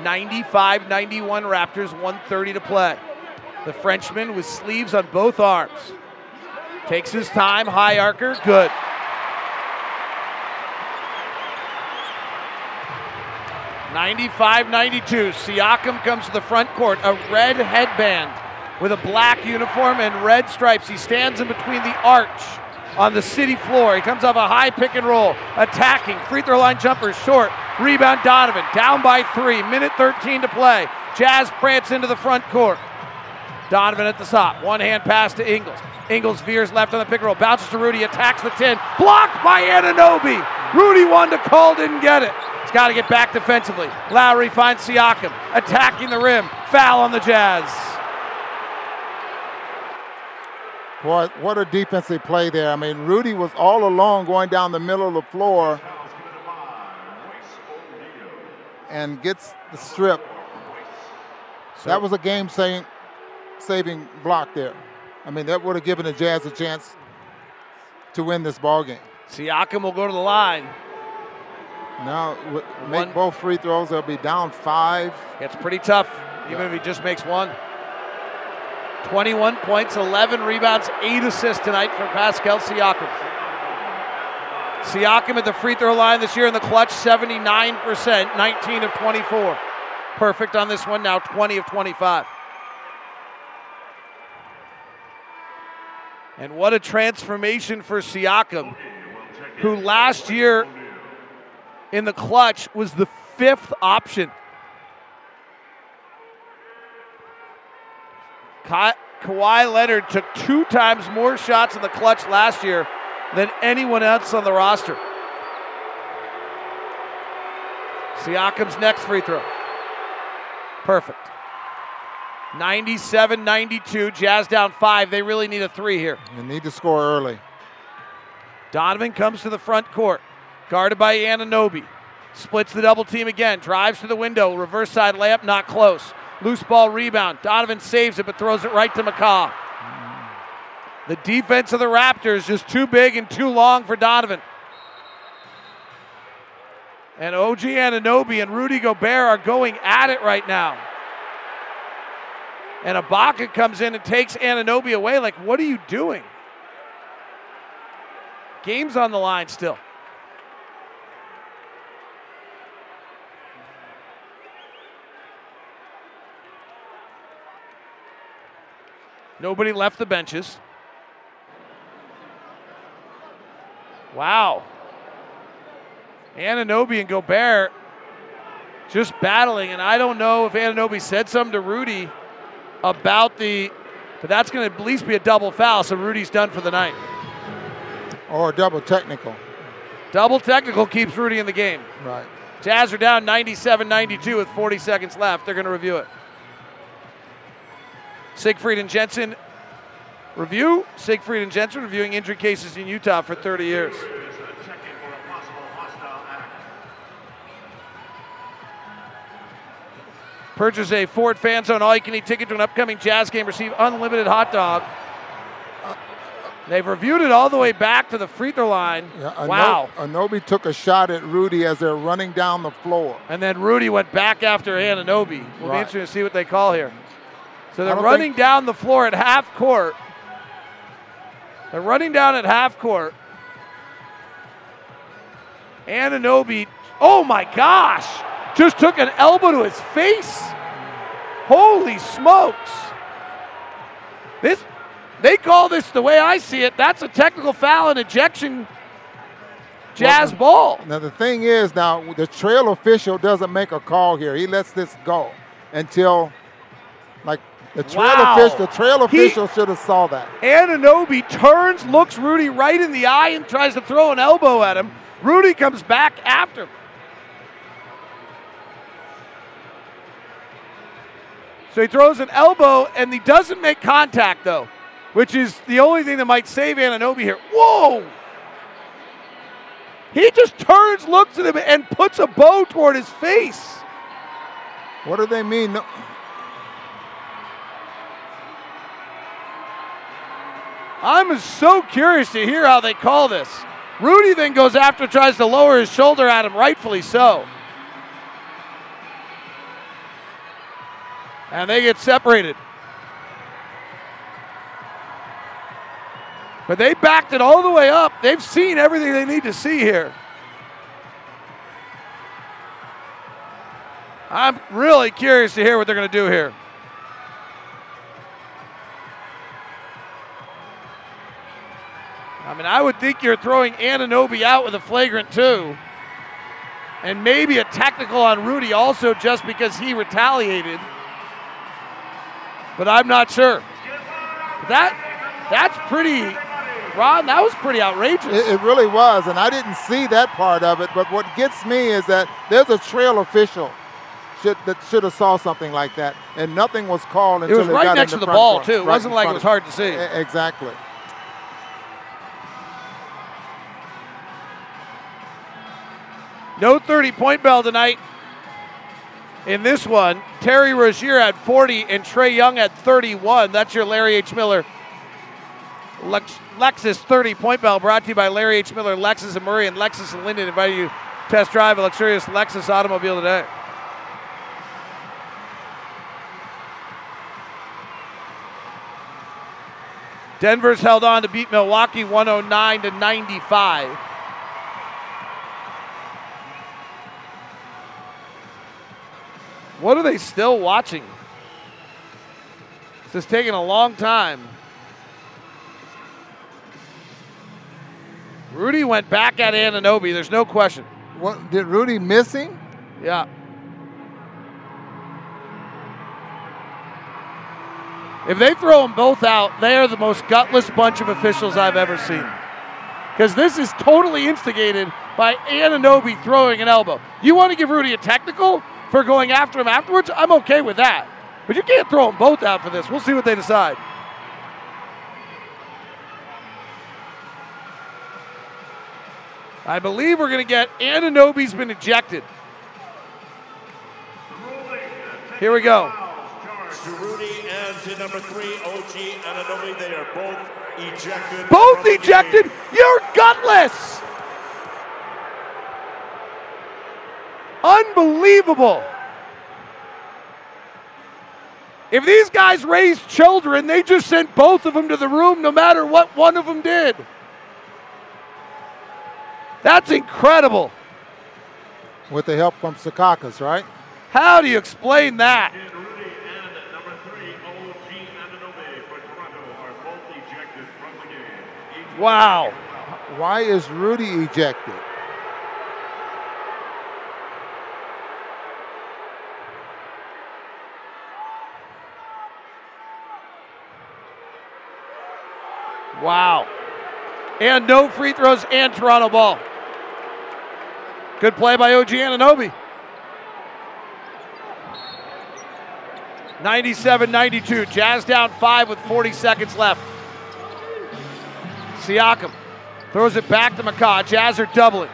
95 91 Raptors, 130 to play. The Frenchman with sleeves on both arms. Takes his time, high archer, good. 95 92. Siakam comes to the front court, a red headband with a black uniform and red stripes. He stands in between the arch on the city floor. He comes off a high pick and roll, attacking. Free throw line jumper short. Rebound Donovan. Down by three. Minute 13 to play. Jazz prance into the front court. Donovan at the top. One hand pass to Ingles. Ingles veers left on the pick and roll. Bounces to Rudy. Attacks the 10. Blocked by Anunoby. Rudy wanted to call, didn't get it. He's got to get back defensively. Lowry finds Siakam. Attacking the rim. Foul on the Jazz. Boy, what a defensive play there. I mean, Rudy was all alone going down the middle of the floor and gets the strip. So that was a game saving, saving block there. I mean, that would have given the Jazz a chance to win this ball game. Siakam will go to the line. Now, make one. both free throws. They'll be down five. It's pretty tough, even yeah. if he just makes one. 21 points, 11 rebounds, 8 assists tonight for Pascal Siakam. Siakam at the free throw line this year in the clutch, 79%, 19 of 24. Perfect on this one, now 20 of 25. And what a transformation for Siakam, who last year in the clutch was the fifth option. Ka- Kawhi Leonard took two times more shots in the clutch last year than anyone else on the roster. Siakam's next free throw. Perfect. 97 92. Jazz down five. They really need a three here. They need to score early. Donovan comes to the front court, guarded by Anunoby. Splits the double team again. Drives to the window. Reverse side layup, not close. Loose ball rebound. Donovan saves it, but throws it right to McCaw. The defense of the Raptors just too big and too long for Donovan. And OG Anunoby and Rudy Gobert are going at it right now. And Ibaka comes in and takes Anunoby away. Like, what are you doing? Game's on the line still. Nobody left the benches. Wow. Anunoby and Gobert just battling, and I don't know if Anunoby said something to Rudy about the, but that's going to at least be a double foul, so Rudy's done for the night. Or a double technical. Double technical keeps Rudy in the game. Right. Jazz are down 97 92 with 40 seconds left. They're going to review it. Siegfried and Jensen review. Siegfried and Jensen reviewing injury cases in Utah for 30 years. Purchase a Ford Fan Zone all-you-can-eat ticket to an upcoming Jazz game. Receive unlimited hot dog. They've reviewed it all the way back to the free throw line. Yeah, wow. Anunoby took a shot at Rudy as they're running down the floor. And then Rudy went back after Anunoby. Will right. be interesting to see what they call here. So they're running think... down the floor at half court. They're running down at half court. Anunoby, oh my gosh, just took an elbow to his face. Holy smokes. This they call this the way I see it. That's a technical foul and ejection jazz well, ball. Now the thing is now the trail official doesn't make a call here. He lets this go until like the trail wow. official, the trail official should have saw that. Anunoby turns, looks Rudy right in the eye, and tries to throw an elbow at him. Rudy comes back after him. So he throws an elbow, and he doesn't make contact though, which is the only thing that might save Anunoby here. Whoa! He just turns, looks at him, and puts a bow toward his face. What do they mean? No. I'm so curious to hear how they call this. Rudy then goes after, tries to lower his shoulder at him, rightfully so. And they get separated. But they backed it all the way up. They've seen everything they need to see here. I'm really curious to hear what they're going to do here. I mean, I would think you're throwing Anunoby out with a flagrant two. And maybe a technical on Rudy also just because he retaliated. but I'm not sure. That that's pretty, Ron. That was pretty outrageous. It, it really was, and I didn't see that part of it. But what gets me is that there's a trail official should, that should have saw something like that, and nothing was called until it was right got next to the front ball court, too. It right wasn't like it was hard to see. Exactly. No 30 point bell tonight. In this one, Terry Rozier at 40 and Trae Young at 31. That's your Larry H. Miller Lex- Lexus 30 point bell brought to you by Larry H. Miller, Lexus and Murray, and Lexus and Lindon invite you to test drive a luxurious Lexus automobile today. Denver's held on to beat Milwaukee 109 to 95. What are they still watching? This is taking a long time. Rudy went back at Anunoby. There's no question. What did Rudy miss him? Yeah. If they throw them both out, they are the most gutless bunch of officials I've ever seen. Because this is totally instigated by Anunoby throwing an elbow. You want to give Rudy a technical for going after him afterwards? I'm okay with that. But you can't throw them both out for this. We'll see what they decide. I believe we're going to get Anunoby's been ejected. Here we go. To Rudy and to number three, OG Anunoby. They are both ejected. Both ejected. You're gutless. Unbelievable. If these guys raised children, they just sent both of them to the room no matter what one of them did. That's incredible. With the help from Secaucus, right? How do you explain that? Rudy and number three, OG Anunoby for Toronto are both ejected from the game. Each Wow. Why is Rudy ejected? Wow. And no free throws and Toronto ball. Good play by OG Anunoby. 97 92. Jazz down five with 40 seconds left. Siakam throws it back to McCaw. Jazz are doubling.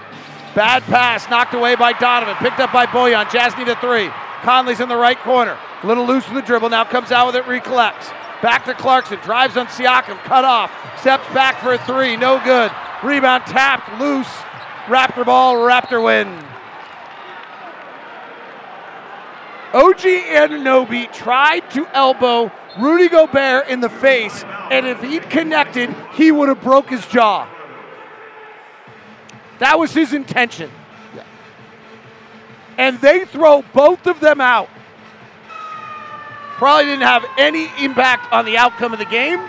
Bad pass knocked away by Donovan. Picked up by Bojan. Jazz need a three. Conley's in the right corner. A little loose with the dribble. Now comes out with it, recollects. Back to Clarkson. Drives on Siakam. Cut off. Steps back for a three. No good. Rebound tapped. Loose. Raptor ball. Raptor win. OG Anunoby tried to elbow Rudy Gobert in the face, and if he'd connected, he would have broke his jaw. That was his intention. And they throw both of them out. Probably didn't have any impact on the outcome of the game,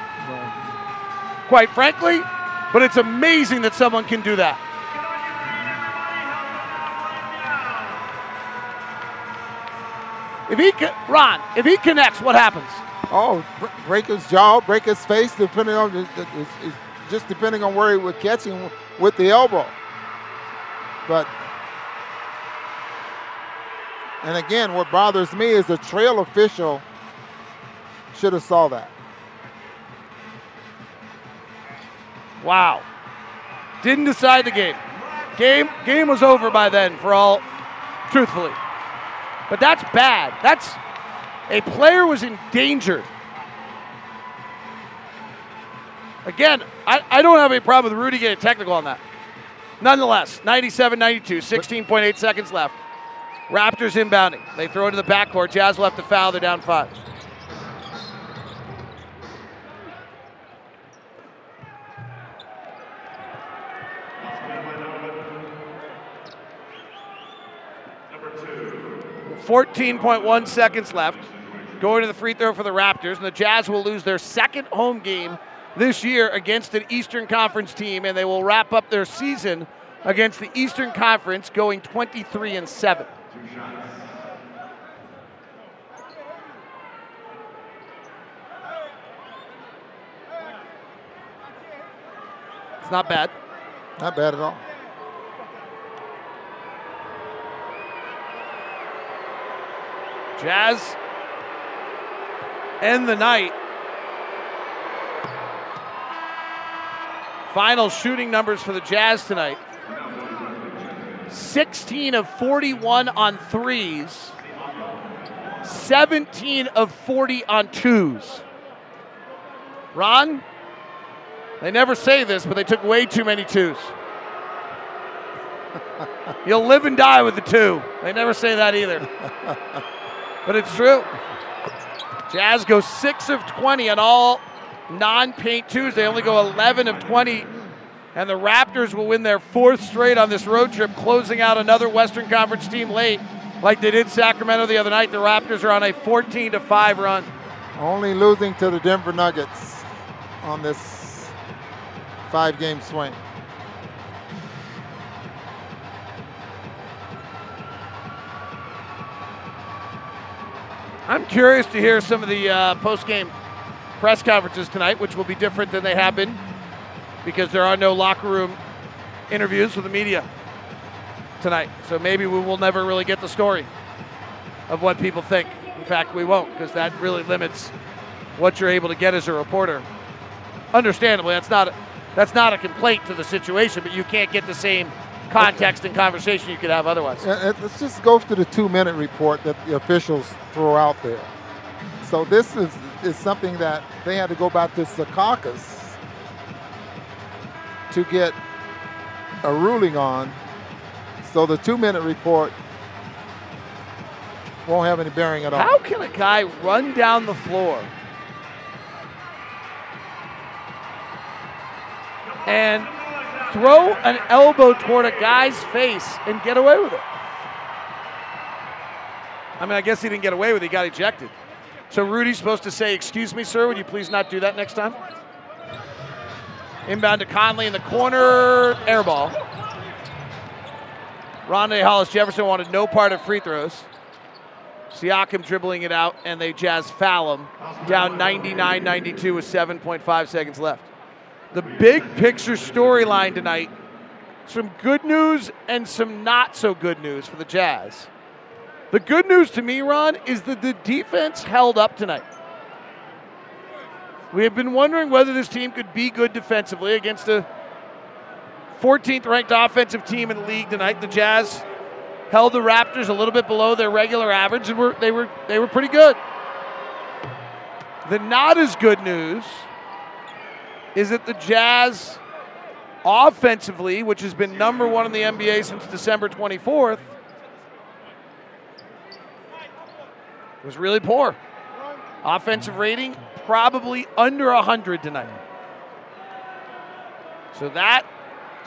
quite frankly, but it's amazing that someone can do that. If he, Ron, if he connects, what happens? Oh, break his jaw, break his face, depending on just depending on where he would catch him with the elbow. But and again, what bothers me is the trail official should have saw that. Wow. Didn't decide the game. Game game was over by then for all truthfully. But that's bad. That's a player was endangered. Again, I, I don't have any problem with Rudy getting technical on that. Nonetheless, 97 92, 16.8 seconds left. Raptors inbounding. They throw into the backcourt. Jazz left to foul. They're down five. 14.1 seconds left. Going to the free throw for the Raptors, and the Jazz will lose their second home game this year against an Eastern Conference team, and they will wrap up their season against the Eastern Conference, going 23 and 7. It's not bad. Not bad at all. Jazz end the night. Final shooting numbers for the Jazz tonight 16 of 41 on threes, 17 of 40 on twos. Ron, they never say this, but they took way too many twos. You'll live and die with the two. They never say that either. but it's true. Jazz go 6 of 20 on all non paint twos. They only go 11 of 20. And the Raptors will win their fourth straight on this road trip, closing out another Western Conference team late, like they did Sacramento the other night. The Raptors are on a 14 to 5 run. Only losing to the Denver Nuggets on this five game swing. I'm curious to hear some of the uh, post game press conferences tonight, which will be different than they have been because there are no locker room interviews with the media tonight. So maybe we will never really get the story of what people think. In fact, we won't because that really limits what you're able to get as a reporter. Understandably, that's not a, that's not a complaint to the situation, but you can't get the same context and conversation you could have otherwise. Uh, Let's just go to the two minute report that the officials throw out there. So this is, is something that they had to go back to Secaucus to get a ruling on. So the two minute report won't have any bearing at all. How can a guy run down the floor and throw an elbow toward a guy's face and get away with it? I mean, I guess he didn't get away with it. He got ejected. So Rudy's supposed to say, Excuse me, sir, would you please not do that next time? Inbound to Conley in the corner, air ball. Rondae Hollis Jefferson wanted no part of free throws. Siakam dribbling it out, and they Jazz foul him. Down 99 92 with 7.5 seconds left. The big picture storyline tonight some good news and some not so good news for the Jazz. The good news to me, Ron, is that the defense held up tonight. We have been wondering whether this team could be good defensively against a 14th ranked offensive team in the league tonight. The Jazz held the Raptors a little bit below their regular average, and were, they were they were pretty good. The not as good news is that the Jazz offensively, which has been number one in the NBA since December 24th, was really poor. Offensive rating probably under 100 tonight. So that's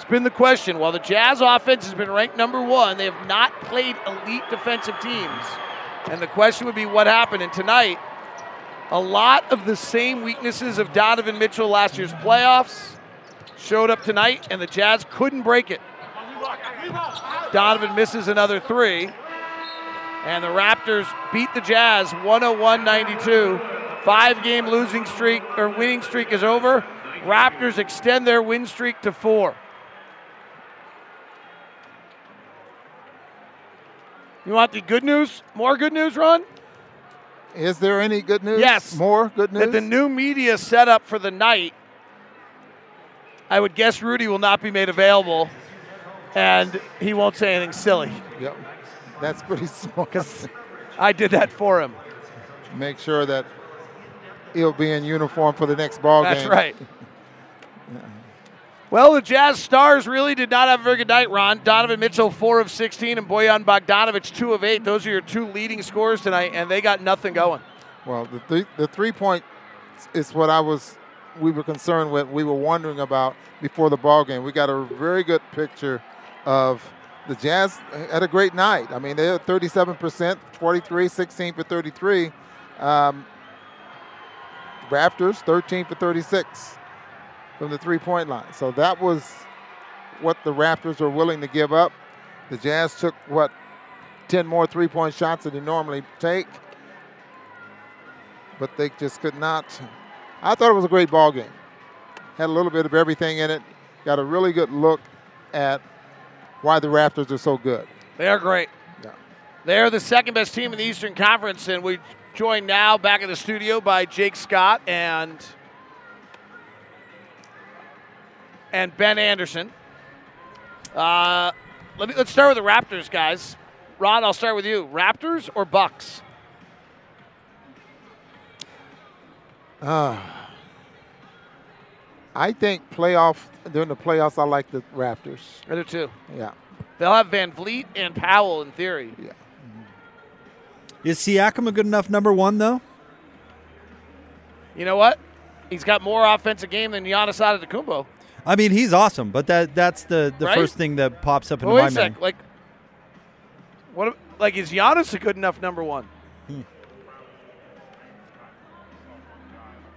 been the question. While the Jazz offense has been ranked number one, they have not played elite defensive teams. And the question would be what happened? And tonight, a lot of the same weaknesses of Donovan Mitchell last year's playoffs showed up tonight, and the Jazz couldn't break it. Donovan misses another three, and the Raptors beat the Jazz 101 92. Five game losing streak or winning streak is over. Raptors extend their win streak to four. You want the good news? More good news, Ron? Is there any good news? Yes. More good news? That the new media setup for the night, I would guess Rudy will not be made available and he won't say anything silly. Yep. That's pretty smart. I did that for him. Make sure that he'll be in uniform for the next ball That's game. right. Well, the Jazz Stars really did not have a very good night, Ron. Donovan Mitchell, 4 of 16, and Bojan Bogdanovic, 2 of 8. Those are your two leading scorers tonight, and they got nothing going. Well, the th- the three point is what I was we were concerned with. We were wondering about before the ball game. We got a very good picture of the Jazz had a great night. I mean, they had 37%, 43, 16 for 33. Um, Raptors 13 for 36 from the three point line. So that was what the Raptors were willing to give up. The Jazz took what 10 more three point shots than they normally take but they just could not. I thought it was a great ball game. Had a little bit of everything in it. got a really good look at why the Raptors are so good. They are great. Yeah. They're the second best team in the Eastern Conference, and we joined now back in the studio by Jake Scott and and Ben Anderson. Uh, let me let's start with the Raptors, guys. Ron, I'll start with you. Raptors or Bucks? Uh, I think playoff during the playoffs, I like the Raptors. I do too. Yeah. They'll have VanVleet and Powell in theory. Yeah. Is Siakam a good enough number one though? You know what? He's got more offensive game than Giannis Antetokounmpo. I mean, he's awesome, but that that's the, the Right? first thing that pops up in Well, my mind. Like, what? Like, is Giannis a good enough number one?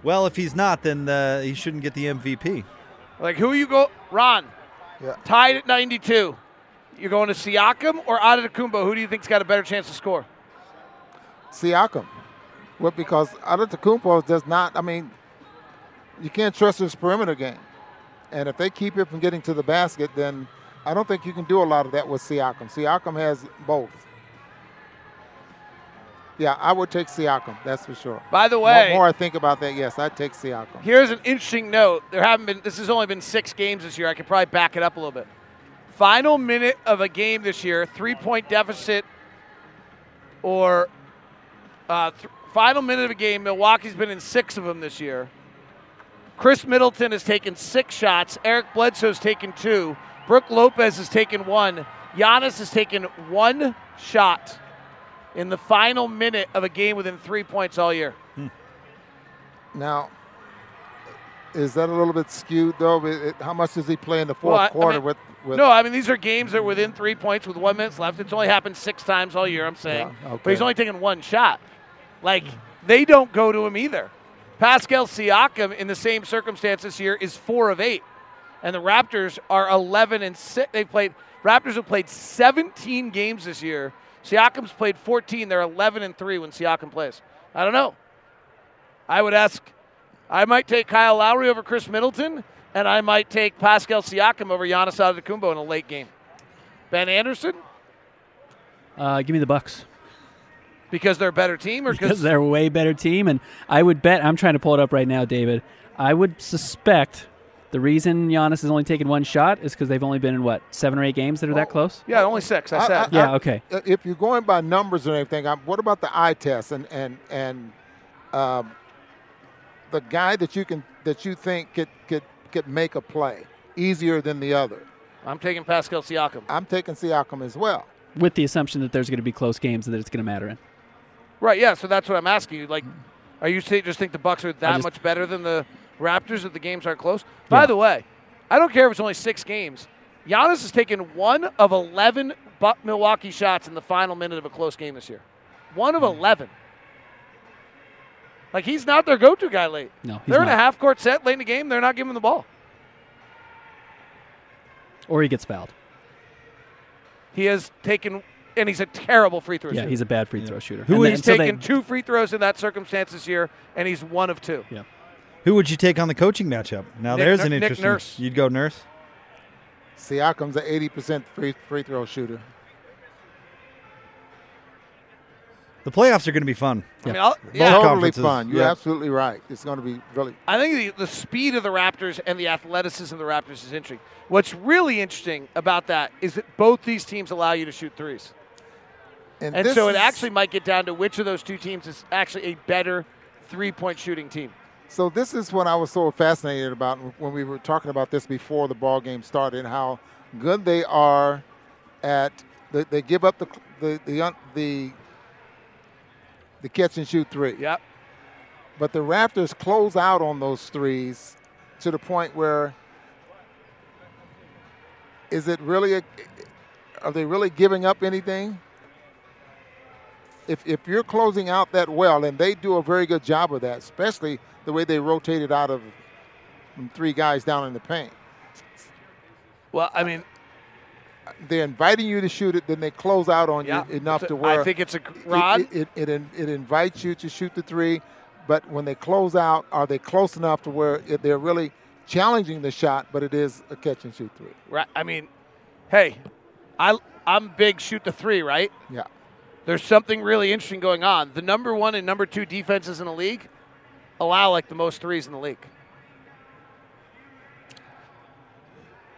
Well, if he's not, then uh, he shouldn't get the MVP. Like, who you go? Ron. Yeah. Tied at 92. You're going to Siakam or Antetokounmpo? Who do you think's got a better chance to score? Siakam. Well, because Antetokounmpo does not. I mean, you can't trust his perimeter game, and if they keep it from getting to the basket, then I don't think you can do a lot of that with Siakam. Siakam has both. Yeah, I would take Siakam. That's for sure. By the The way- more I think about that, yes, I'd take Siakam. Here's an interesting note. There haven't been. This has only been six games this year. I could probably back it up a little bit. Final minute of a game this year, three point deficit, or uh, th- final minute of a game. Milwaukee's been in six of them this year. Khris Middleton has taken six shots. Eric Bledsoe's taken two. Brook Lopez has taken one. Giannis has taken one shot in the final minute of a game within three points all year. Hmm. Now, is that a little bit skewed though? It- it- how much does he play in the fourth Well, I- I quarter mean- with, with? no, I mean these are games that are within three points with one minute left. It's only happened six times all year. I'm saying, Yeah, but he's only taken one shot. Like hmm. they don't go to him either. Pascal Siakam in the same circumstance this year is four of eight, and the Raptors are 11 and six. They played Raptors have played 17 games this year. Siakam's played 14. They're 11 and three when Siakam plays. I don't know. I would ask. I might take Kyle Lowry over Khris Middleton, and I might take Pascal Siakam over Giannis Antetokounmpo in a late game. Ben Anderson, Uh, give me the Bucks because they're a better team, or because they're a way better team, and I would bet. I'm trying to pull it up right now, David. I would suspect the reason Giannis has only taken one shot is because they've only been in what seven or eight games that are that close. yeah, only six. I said. Yeah, okay. uh, If you're going by numbers or anything, um, what about the eye test and and and um, the guy that you can that you think could could could make a play easier than the other? I'm taking Pascal Siakam. I'm taking Siakam as well. With the assumption that there's going to be close games and that it's going to matter in. Right. Yeah. So that's what I'm asking you. Like, are you say, just think the Bucks are that just- much better than the Raptors if the games aren't close? By Yeah. the way, I don't care if it's only six games. Giannis has taken one of 11 Bu- Milwaukee shots in the final minute of a close game this year. One Hmm. of 11. Like he's not their go-to guy late. No, he's they're in a half-court set late in the game. They're not giving him the ball. Or he gets fouled. He has taken, and he's a terrible free throw Yeah, shooter. he's a bad free throw shooter. Who And then- He's so they- taken two free throws in that circumstance this year, and he's one of two. Yeah. Who would you take on the coaching matchup? Now Nick there's Nur- an Nick interesting. Nurse. You'd go Nurse. Siakam's an 80% free free throw shooter. The playoffs are going to be fun. I mean, I'll, Both yeah, totally conferences. fun. You're Yeah. absolutely right. It's going to be really. I think the, the speed of the Raptors and the athleticism of the Raptors is interesting. What's really interesting about that is that both these teams allow you to shoot threes. And, And so it actually might get down to which of those two teams is actually a better three point shooting team. So this is what I was so fascinated about when we were talking about this before the ball game started. And how good they are at they, they give up the the the the, the catch and shoot three. Yep. But the Raptors close out on those threes to the point where is it really a, are they really giving up anything? If, if you're closing out that well, and they do a very good job of that, especially the way they rotated out of three guys down in the paint. Well, I mean, They're inviting you to shoot it, then they close out on Yeah, you enough a- to where I think it's a Rod. It, it, it, it, it invites you to shoot the three, but when they close out, are they close enough to where they're really challenging the shot, but it is a catch and shoot three. Right. I mean, hey, I I'm big shoot the three, right? Yeah. There's something really interesting going on. The number one and number two defenses in the league allow like the most threes in the league.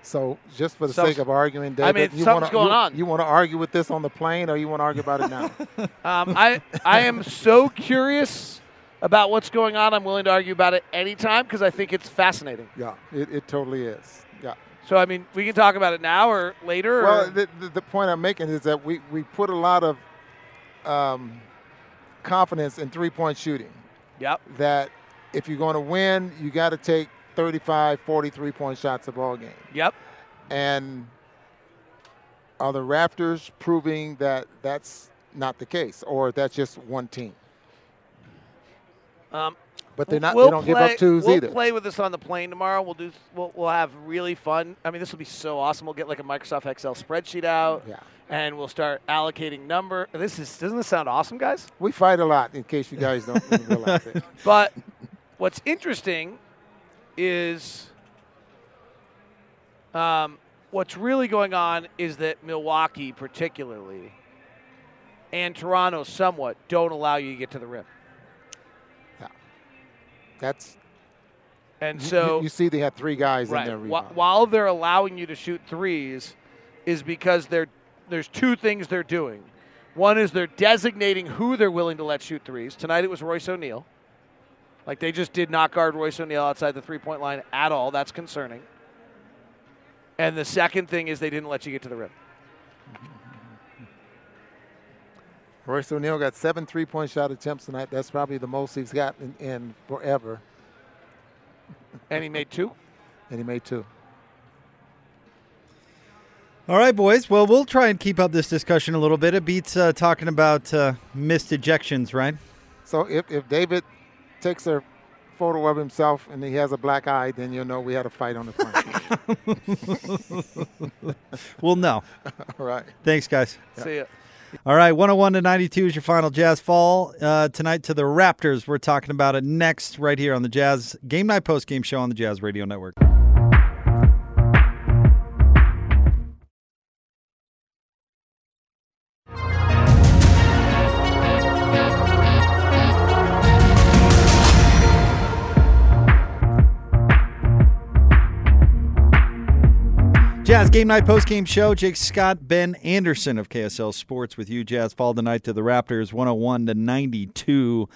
So, just for the Some- sake of arguing, I David, mean, you something's wanna, going you, on. You want to argue with this on the plane, or you want to argue about it now? Um, I I am so curious about what's going on. I'm willing to argue about it anytime because I think it's fascinating. yeah, it, it totally is. Yeah. So I mean, we can talk about it now or later. Well, or, the, the, the point I'm making is that we, we put a lot of um, confidence in three point shooting. Yep. That if you're going to win, you got to take 35, 43 point shots a ball game. Yep. And are the Raptors proving that that's not the case, or that's just one team? Um, But they're not. We'll they don't give play- up twos we'll either. play with this on the plane tomorrow. We'll do. We'll, we'll have really fun. I mean, this will be so awesome. We'll get like a Microsoft Excel spreadsheet out. Yeah. And we'll start allocating number. This is doesn't this sound awesome, guys? We fight a lot, in case you guys don't realize it. But what's interesting is um, what's really going on is that Milwaukee, particularly, and Toronto, somewhat, don't allow you to get to the rim. That's. And so you, you see, they had three guys right. in there. wh- while they're allowing you to shoot threes, is because they're there's two things they're doing. One is they're designating who they're willing to let shoot threes. Tonight it was Royce O'Neale. Like they just did not guard Royce O'Neale outside the three point line at all. That's concerning. And the second thing is they didn't let you get to the rim. Royce O'Neale got seven three-point shot attempts tonight. That's probably the most he's got in, in forever, And he made two. and he made two. All right, boys. Well, we'll try and keep up this discussion a little bit. It beats uh, talking about uh, missed ejections, right? So if, if David takes a photo of himself and he has a black eye, then you'll know we had a fight on the plane. We'll know. All right. Thanks, guys. See ya. All right, 101 to 92 is your final Jazz fall uh, tonight to the Raptors. We're talking about it next right here on the Jazz Game Night Post Game Show on the Jazz Radio Network. Game Night Post Game Show. Jake Scott, Ben Anderson of KSL Sports with you. Jazz fall tonight to the Raptors, 101 to 92.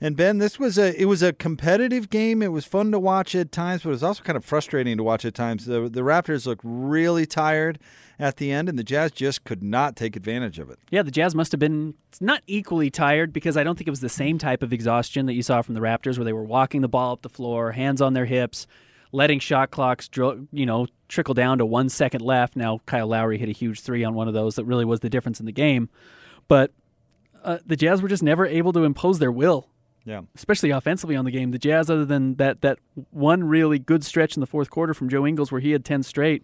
And Ben, this was a it was a competitive game. It was fun to watch at times, but it was also kind of frustrating to watch at times. The the Raptors looked really tired at the end, and the Jazz just could not take advantage of it. Yeah, the Jazz must have been not equally tired because I don't think it was the same type of exhaustion that you saw from the Raptors, where they were walking the ball up the floor, hands on their hips, letting shot clocks, dro- you know, trickle down to one second left. Now Kyle Lowry hit a huge three on one of those that really was the difference in the game, but uh, the Jazz were just never able to impose their will. Yeah. Especially offensively on the game. The Jazz, other than that that one really good stretch in the fourth quarter from Joe Ingles where he had ten straight,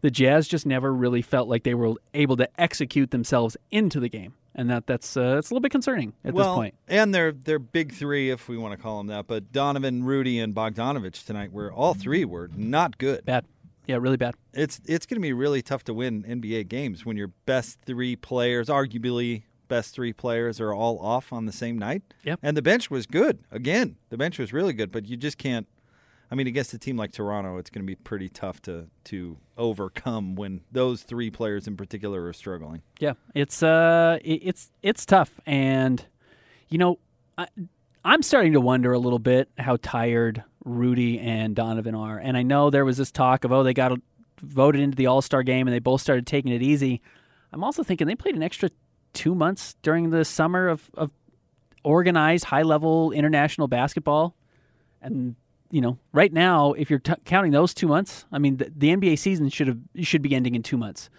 the Jazz just never really felt like they were able to execute themselves into the game, and that that's uh, that's a little bit concerning at well, this point. and their their big three, if we want to call them that, but Donovan, Rudy, and Bogdanovic tonight were all three were not good. Bad. Yeah, really bad. It's it's going to be really tough to win NBA games when your best three players, arguably best three players, are all off on the same night. Yep. And the bench was good. Again, the bench was really good, but you just can't. I mean, against a team like Toronto, it's going to be pretty tough to to overcome when those three players in particular are struggling. Yeah, it's uh, it's it's tough, and you know, I, I'm starting to wonder a little bit how tired Rudy and Donovan are. And I know there was this talk of oh, they got voted into the All Star game, and they both started taking it easy. I'm also thinking they played an extra two months during the summer of, of organized high level international basketball, and you know, right now, if you're t- counting those two months, I mean, the, the NBA season should have should be ending in two months.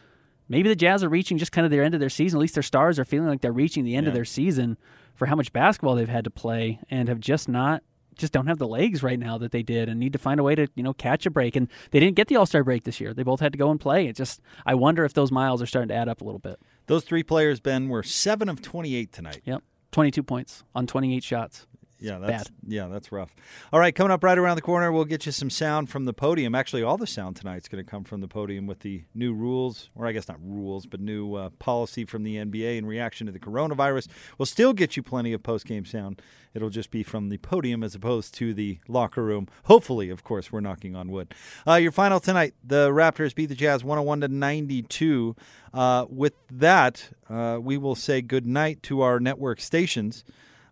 Maybe the Jazz are reaching just kind of their end of their season. At least their stars are feeling like they're reaching the end of their season for how much basketball they've had to play and have just not just don't have the legs right now that they did and need to find a way to you know catch a break. And they didn't get the all-star break this year. They both had to go and play. It just i wonder if those miles are starting to add up a little bit. Those three players, Ben, were seven of twenty-eight tonight. yep. 22 points on 28 shots Yeah, that's yeah, that's rough. All right, coming up right around the corner, we'll get you some sound from the podium. Actually, all the sound tonight's going to come from the podium with the new rules, or I guess not rules, but new uh, policy from the NBA in reaction to the coronavirus. We'll still get you plenty of post game sound. It'll just be from the podium as opposed to the locker room. Hopefully, of course, we're knocking on wood. Uh, your final tonight: the Raptors beat the Jazz 101 to 92. Uh, with that, uh, we will say good night to our network stations.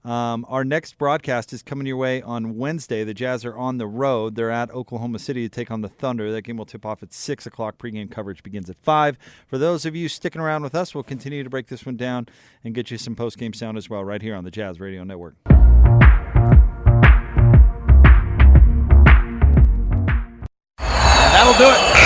Um, our next broadcast is coming your way on Wednesday. The Jazz are on the road. They're at Oklahoma City to take on the Thunder. That game will tip off at 6 o'clock. Pregame coverage begins at 5. For those of you sticking around with us, we'll continue to break this one down and get you some postgame sound as well right here on the Jazz Radio Network. That'll do it.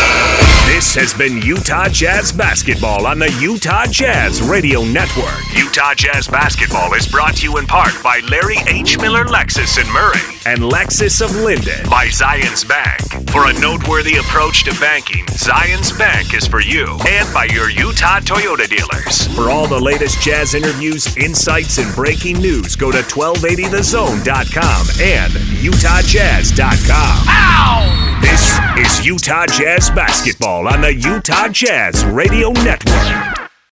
This has been Utah Jazz Basketball on the Utah Jazz Radio Network. Utah Jazz Basketball is brought to you in part by Larry H. Miller Lexus in Murray and Lexus of Lindon by Zions Bank. For a noteworthy approach to banking, Zions Bank is for you and by your Utah Toyota dealers. For all the latest Jazz interviews, insights, and breaking news, go to 1280thezone.com and utahjazz.com. Ow! This is Utah Jazz Basketball on the Utah Jazz Radio Network.